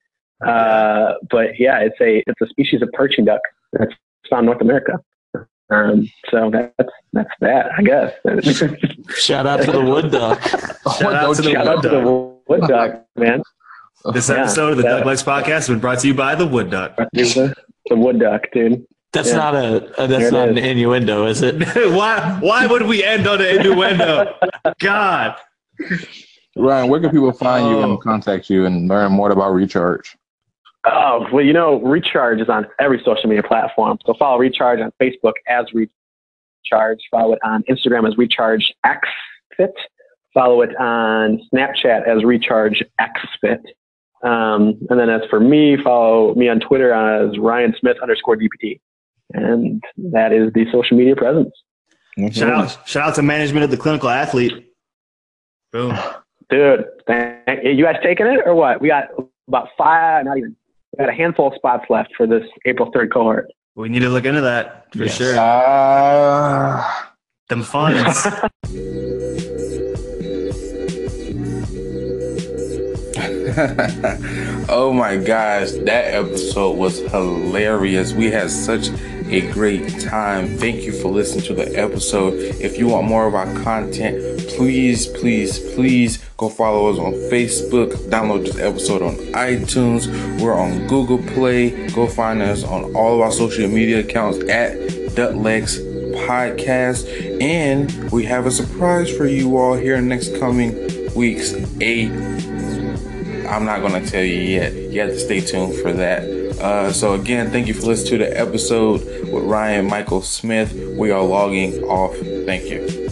Uh, but yeah, it's a it's a species of perching duck that's found in North America. Um, so that's that's that, I guess. Shout out to the wood duck. Shout out to the Shout wood out to duck. the wood duck, man. This Yeah, episode of the that- Duck Legs Podcast has been brought to you by the Wood Duck. The, the wood duck, dude. That's Yeah. not a uh, There that's it not an innuendo, is it? why why would we end on an innuendo? God. Ryan, where can people find you Oh. and contact you and learn more about Recharge? Oh, well, you know, Recharge is on every social media platform. So follow Recharge on Facebook as Recharge. Follow it on Instagram as Recharge X Fit. Follow it on Snapchat as Recharge X Fit. Um, and then as for me, follow me on Twitter as Ryan Smith underscore DPT. And that is the social media presence. Shout out shout out to management of the clinical athlete. Boom. Dude, thank, you guys taking it or what? We got about five, not even, we got a handful of spots left for this April 3rd cohort. We need to look into that for Yes. sure. Ah. Them funds. oh my gosh, that episode was hilarious. We had such a great time. Thank you for listening to the episode. If you want more of our content, please, please, please go follow us on Facebook. Download this episode on iTunes. We're on Google Play. Go find us on all of our social media accounts at Duck Legs Podcast. And we have a surprise for you all here next coming weeks. A I'm not going to tell you yet. You have to stay tuned for that. Uh, so, again, thank you for listening to the episode with Ryan Michael Smith. We are logging off. Thank you.